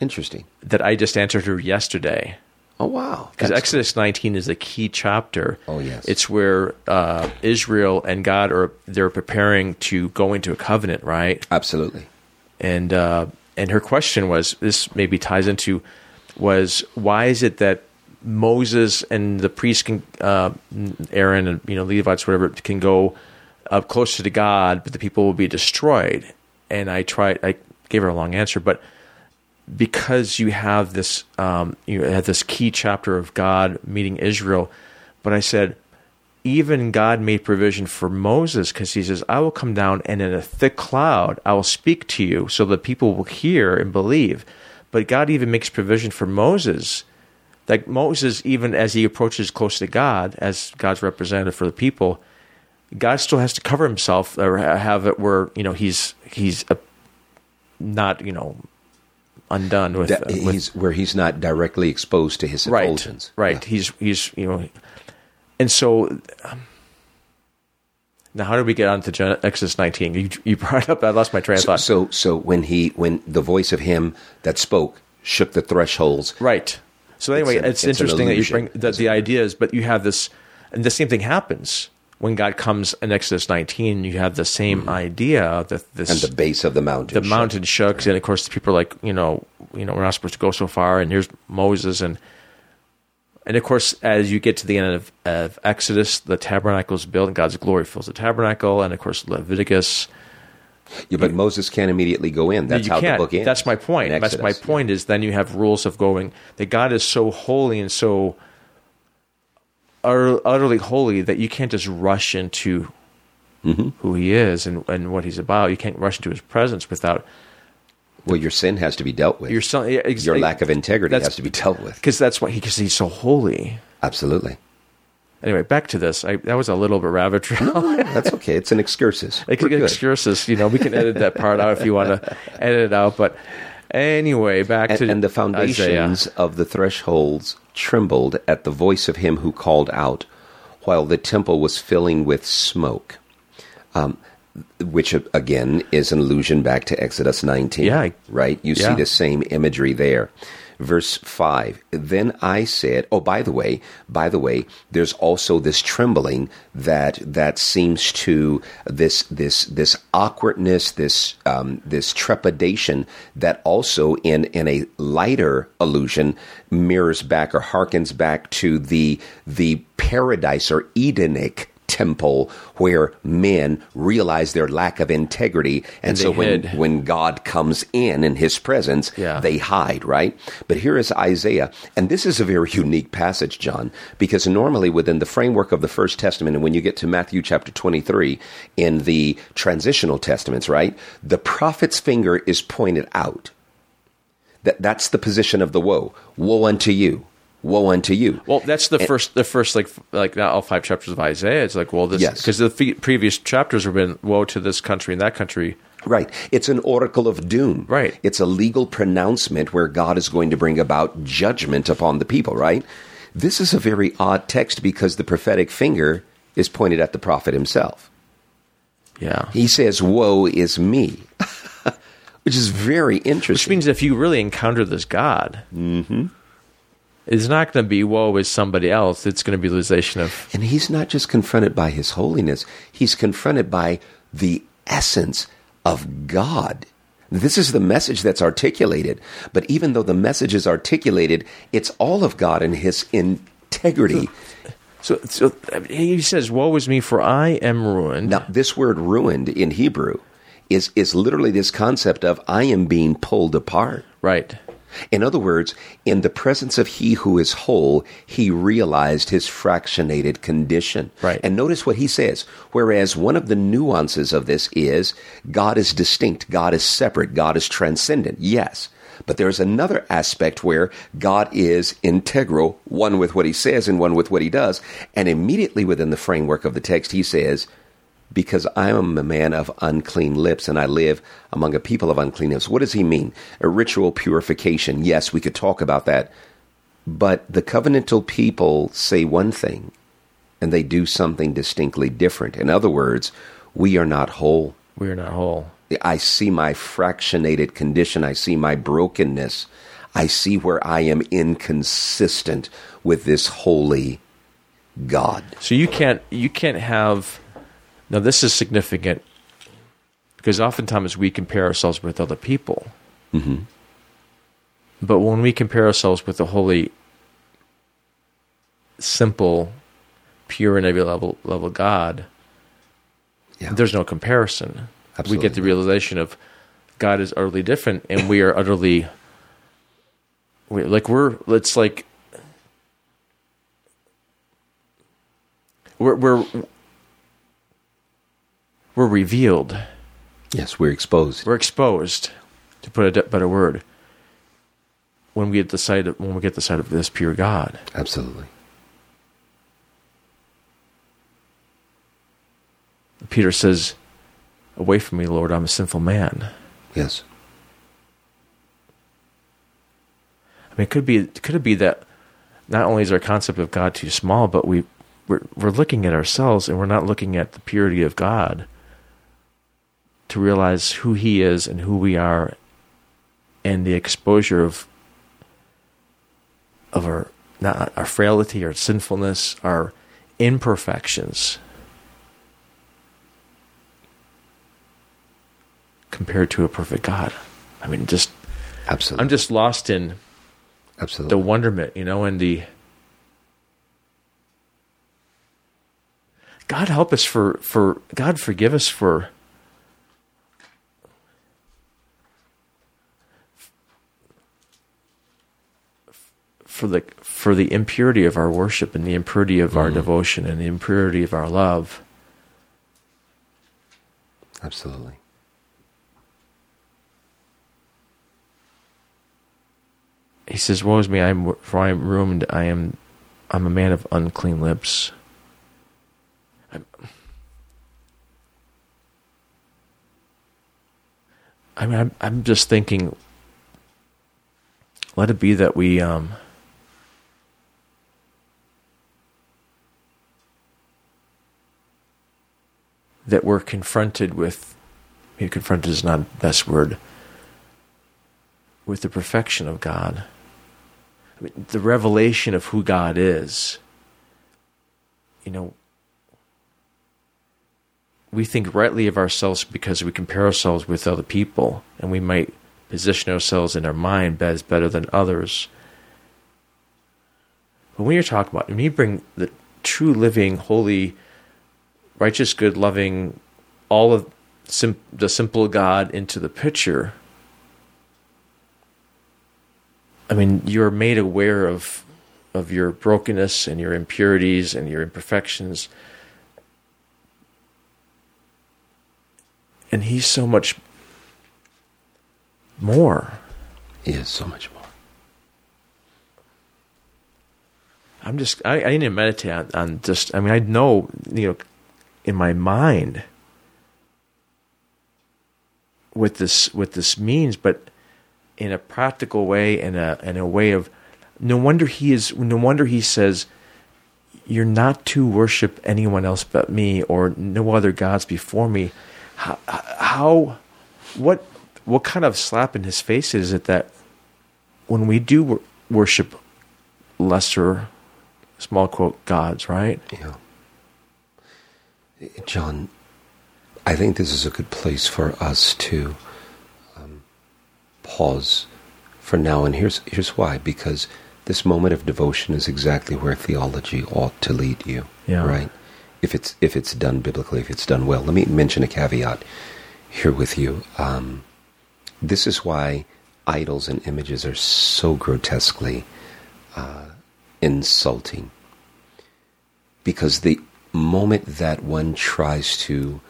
Interesting. that I just answered her yesterday. Oh wow. Because Exodus 19 is a key chapter. Oh, yes. It's where uh, Israel and God are they're preparing to go into a covenant, right? absolutely. And uh, and her question was this maybe ties into was why is it that Moses and the priests can uh, Aaron and you know Levites whatever can go up closer to God, but the people will be destroyed. And I tried. I gave her a long answer, but because you have this um, you have this key chapter of God meeting Israel, but I said even God made provision for Moses because he says, I will come down and in a thick cloud I will speak to you so that people will hear and believe. But God even makes provision for Moses. Like Moses, even as he approaches close to God, as God's representative for the people, God still has to cover himself or have it where, you know, he's he's uh not, you know, undone with, That- uh, with he's where he's not directly exposed to his right, effulgence. right. Yeah. He's he's you know, and so um, now how did we get on to Gen- Exodus nineteen? You you brought up I lost my train of So, thought. so so when he when the voice of him that spoke shook the thresholds. right. So anyway, an- it's, it's interesting that you bring that the idea is, but you have this, and the same thing happens when God comes in Exodus nineteen. You have the same idea that this Mm-hmm. And the base of the mountain. the shook. mountain shook, and of course the people are like, you know, you know, we're not supposed to go so far, and here's Moses, and and of course, as you get to the end of, of Exodus, the tabernacle is built, and God's glory fills the tabernacle, and of course Leviticus. Yeah, but Moses can't immediately go in. That's you how the book ends. That's my point. That's my point. Is then you have rules of going that God is so holy and so utterly holy that you can't just rush into Mm-hmm. who He is and, and what He's about. You can't rush into His presence without Well, your sin has to be dealt with. your son. yeah, ex- your lack of integrity has to be dealt with. because that's why he because he's so holy. Absolutely. Anyway, back to this. I, that was a little bit rabbit trail. That's okay. It's an excursus. Excursus, you know, we can edit that part out if you want to edit it out. But anyway, back and, to and the Isaiah. foundations of the thresholds trembled at the voice of him who called out, while the temple was filling with smoke. Um, which again is an allusion back to Exodus 19. Yeah. Right? You see the same imagery there. Verse 5 Then I said, Oh, by the way, by the way, there's also this trembling that that seems to this this this awkwardness, this um, this trepidation that also in in a lighter allusion mirrors back or harkens back to the the paradise or Edenic temple where men realize their lack of integrity. And, And so when hid. when God comes in in his presence Yeah. they hide right? But here is Isaiah. And this is a very unique passage John because normally within the framework of the first testament and when you get to Matthew chapter 23 in the transitional testaments right the prophet's finger is pointed out. That that's the position of the woe. Woe unto you woe unto you Well, that's the first, the first like like all five chapters of Isaiah. It's like, well, this Yes. because the fe- previous chapters have been woe to this country and that country. Right. It's an oracle of doom. Right. It's a legal pronouncement where God is going to bring about judgment upon the people, right? This is a very odd text because the prophetic finger is pointed at the prophet himself. Yeah, He says, Woe is me, which is very interesting. which means if you really encounter this God, mm-hmm. It's not going to be woe is somebody else. It's going to be the realization of and he's not just confronted by his holiness, he's confronted by the essence of God. This is the message that's articulated. But even though the message is articulated, it's all of God and his integrity. so. So he says, "Woe is me, for I am ruined." Now, this word ruined in Hebrew is, is literally this concept of I am being pulled apart. Right. In other words, in the presence of he who is whole, he realized his fractionated condition. Right. And notice what he says. Whereas one of the nuances of this is God is distinct, God is separate, God is transcendent. Yes. But there's another aspect where God is integral, one with what he says and one with what he does. And immediately within the framework of the text, he says, because I am a man of unclean lips and I live among a people of unclean lips. What does he mean? A ritual purification. Yes, we could talk about that. But the covenantal people say one thing and they do something distinctly different. In other words, We are not whole. We are not whole. I see my fractionated condition. I see my brokenness. I see where I am inconsistent with this holy God. So you can't you can't have now this is significant because oftentimes we compare ourselves with other people. Mm-hmm. But when we compare ourselves with the holy, simple, pure and every level level God, Yeah. there's no comparison. We get the realization of God is utterly different, and we are utterly we, like we're. It's like we're we're we're revealed. Yes, we're exposed. We're exposed, to put a better word. When we get the sight of when we get the sight of this pure God, Absolutely. Peter says, "Away from me, Lord, I'm a sinful man." Yes. I mean, it could be could it be that not only is our concept of God too small, but we we're, we're looking at ourselves and we're not looking at the purity of God to realize who He is and who we are, and the exposure of of our not our frailty, our sinfulness, our imperfections compared to a perfect God. I mean, just Absolutely. I'm just lost in Absolutely. the wonderment, you know, and the God help us for for God forgive us for for the for the impurity of our worship and the impurity of our devotion and the impurity of our love. Absolutely. He says, "Woe is me! I am for I am ruined. I am, I'm a man of unclean lips." I'm, I mean, I'm, I'm just thinking. Let it be that we um, that we're confronted with. Confronted is not the best word. With the perfection of God. I mean, the revelation of who God is. You know, we think rightly of ourselves because we compare ourselves with other people, and we might position ourselves in our mind as better than others. But when you're talking about, when you bring the true, living, holy, righteous, good, loving, all of sim- the simple God into the picture, I mean, you're made aware of of your brokenness and your impurities and your imperfections. And he's so much more. He is so much more. I'm just I, I need to meditate on, on just I mean I know you know in my mind what this what this means, but in a practical way and a in a way of no wonder he is no wonder he says you're not to worship anyone else but me or no other gods before me. How, how what what kind of slap in his face is it that when we do wor- worship lesser small quote gods, right? Yeah. John, I think this is a good place for us to um, pause for now, and here's here's why. Because this moment of devotion is exactly where theology ought to lead you. Yeah. Right. If it's if it's done biblically, if it's done well. Let me mention a caveat here with you. Um, this is why idols and images are so grotesquely uh, insulting because the moment that one tries to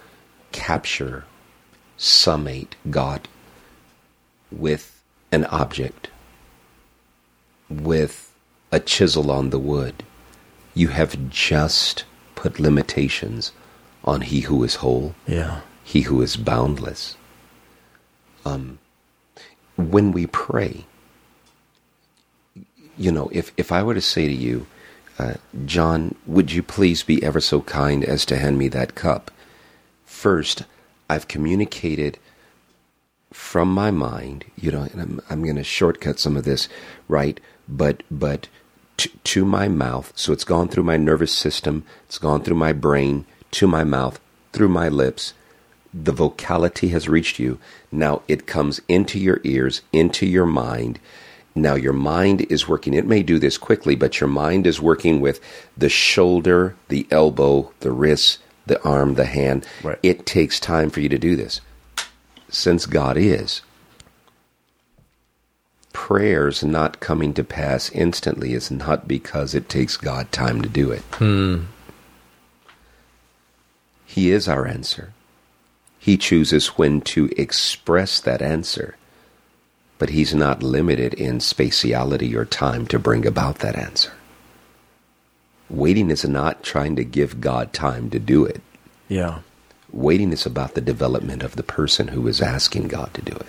capture, summate God with an object, with a chisel on the wood, you have just put limitations on He who is whole, Yeah. He who is boundless. Um, when we pray, you know, if, if I were to say to you, uh, John, would you please be ever so kind as to hand me that cup? First, I've communicated from my mind, you know, and I'm, I'm going to shortcut some of this, right? But, but to, to my mouth. So it's gone through my nervous system, it's gone through my brain, to my mouth, through my lips. The vocality has reached you. Now it comes into your ears, into your mind. Now your mind is working. It may do this quickly, but your mind is working with the shoulder, the elbow, the wrist, the arm, the hand. Right. It takes time for you to do this. Since God is, prayers not coming to pass instantly is not because it takes God time to do it. Hmm. He is our answer. He chooses when to express that answer, but He's not limited in spatiality or time to bring about that answer. Waiting is not trying to give God time to do it. Yeah. Waiting is about the development of the person who is asking God to do it.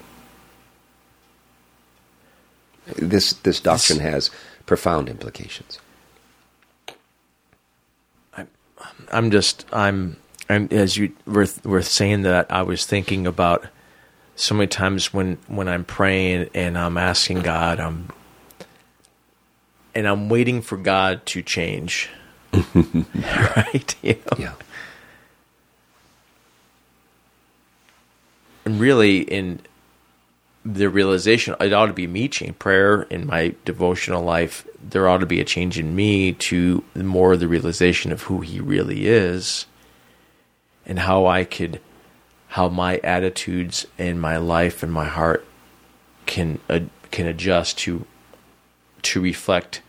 This this doctrine has profound implications. I'm just I'm I'm as you were were saying that I was thinking about so many times when when I'm praying and I'm asking God I'm and I'm waiting for God to change. right? You know? Yeah. And really in the realization it ought to be me change prayer in my devotional life there ought to be a change in me to more the realization of who he really is and how i could how my attitudes and my life and my heart can uh, can adjust to to reflect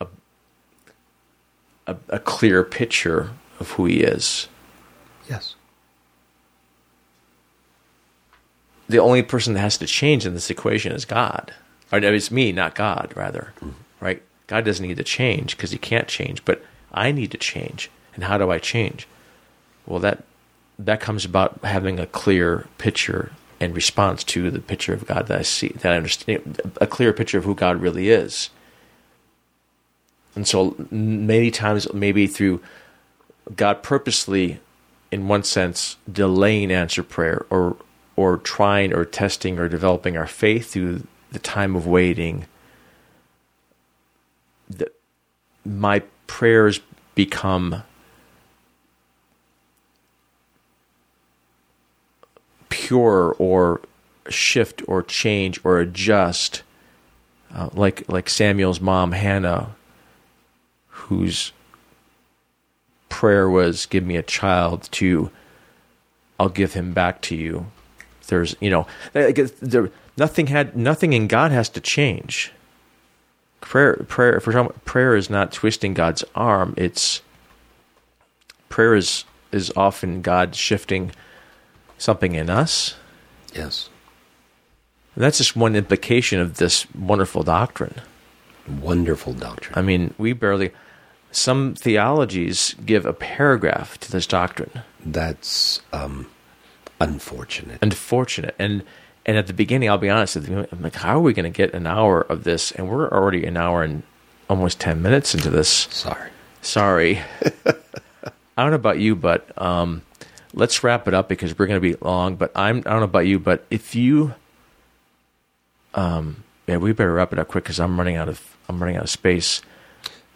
a, a a clear picture of who he is Yes. the only person that has to change in this equation is God. Or it's me, not God, rather. Right? God doesn't need to change because he can't change, but I need to change. And how do I change? Well, that that comes about having a clear picture and response to the picture of God that I see, that I understand, a clear picture of who God really is. And so many times, maybe through God purposely, in one sense, delaying answer prayer or or trying or testing or developing our faith through the time of waiting, the, my prayers become pure or shift or change or adjust, uh, like like Samuel's mom Hannah, whose prayer was, "Give me a child," to "I'll give him back to you." There's you know there, nothing had nothing in God has to change. Prayer prayer for prayer is not twisting God's arm. It's prayer is is often God shifting something in us. Yes. And that's just one implication of this wonderful doctrine. Wonderful doctrine. I mean, we barely. Some theologies give a paragraph to this doctrine. That's um, unfortunate. Unfortunate, and and at the beginning, I'll be honest. I'm like, how are we going to get an hour of this? And we're already an hour and almost ten minutes into this. Sorry. Sorry. I don't know about you, but um, let's wrap it up because we're going to be long. But I'm I don't know about you, but if you, um, yeah, we better wrap it up quick because I'm running out of I'm running out of space.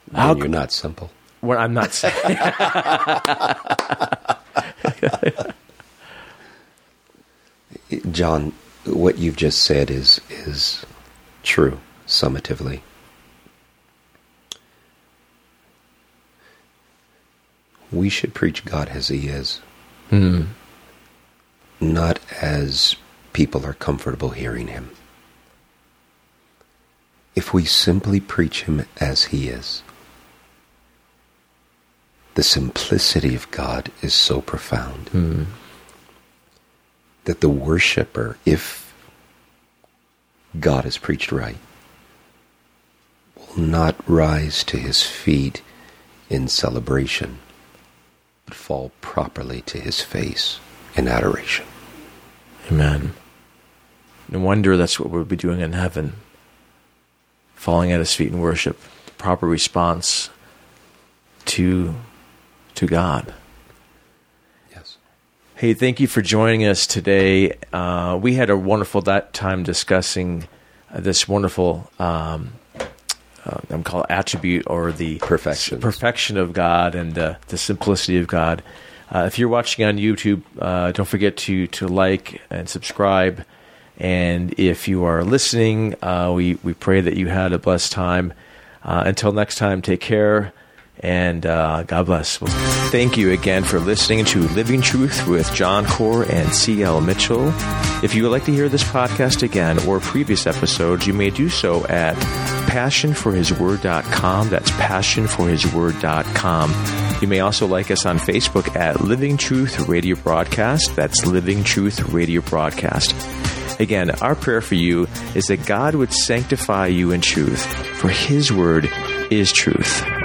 Then you're not simple. What I'm not saying. John, what you've just said is is true summatively. We should preach God as He is, Hmm. not as people are comfortable hearing Him. If we simply preach Him as He is, the simplicity of God is so profound Hmm. that the worshiper, if God is preached right, will not rise to his feet in celebration, but fall properly to his face in adoration. Amen. No wonder that's what we'll be doing in heaven. Falling at his feet in worship. The proper response to to God. Yes. Hey, thank you for joining us today. Uh, we had a wonderful that time discussing this wonderful, um, uh, I'm called attribute or the Perfection. perfection of God and uh, the simplicity of God. Uh, if you're watching on YouTube, uh, don't forget to to like and subscribe. And if you are listening, uh, we we pray that you had a blessed time. Uh, until next time, take care and uh, God bless. Well, thank you again for listening to Living Truth with John Core and C.L. Mitchell. If you would like to hear this podcast again or previous episodes, you may do so at passionforhisword.com. That's passionforhisword.com. You may also like us on Facebook at Living Truth Radio Broadcast. That's Living Truth Radio Broadcast. Again, our prayer for you is that God would sanctify you in truth, for His word is truth.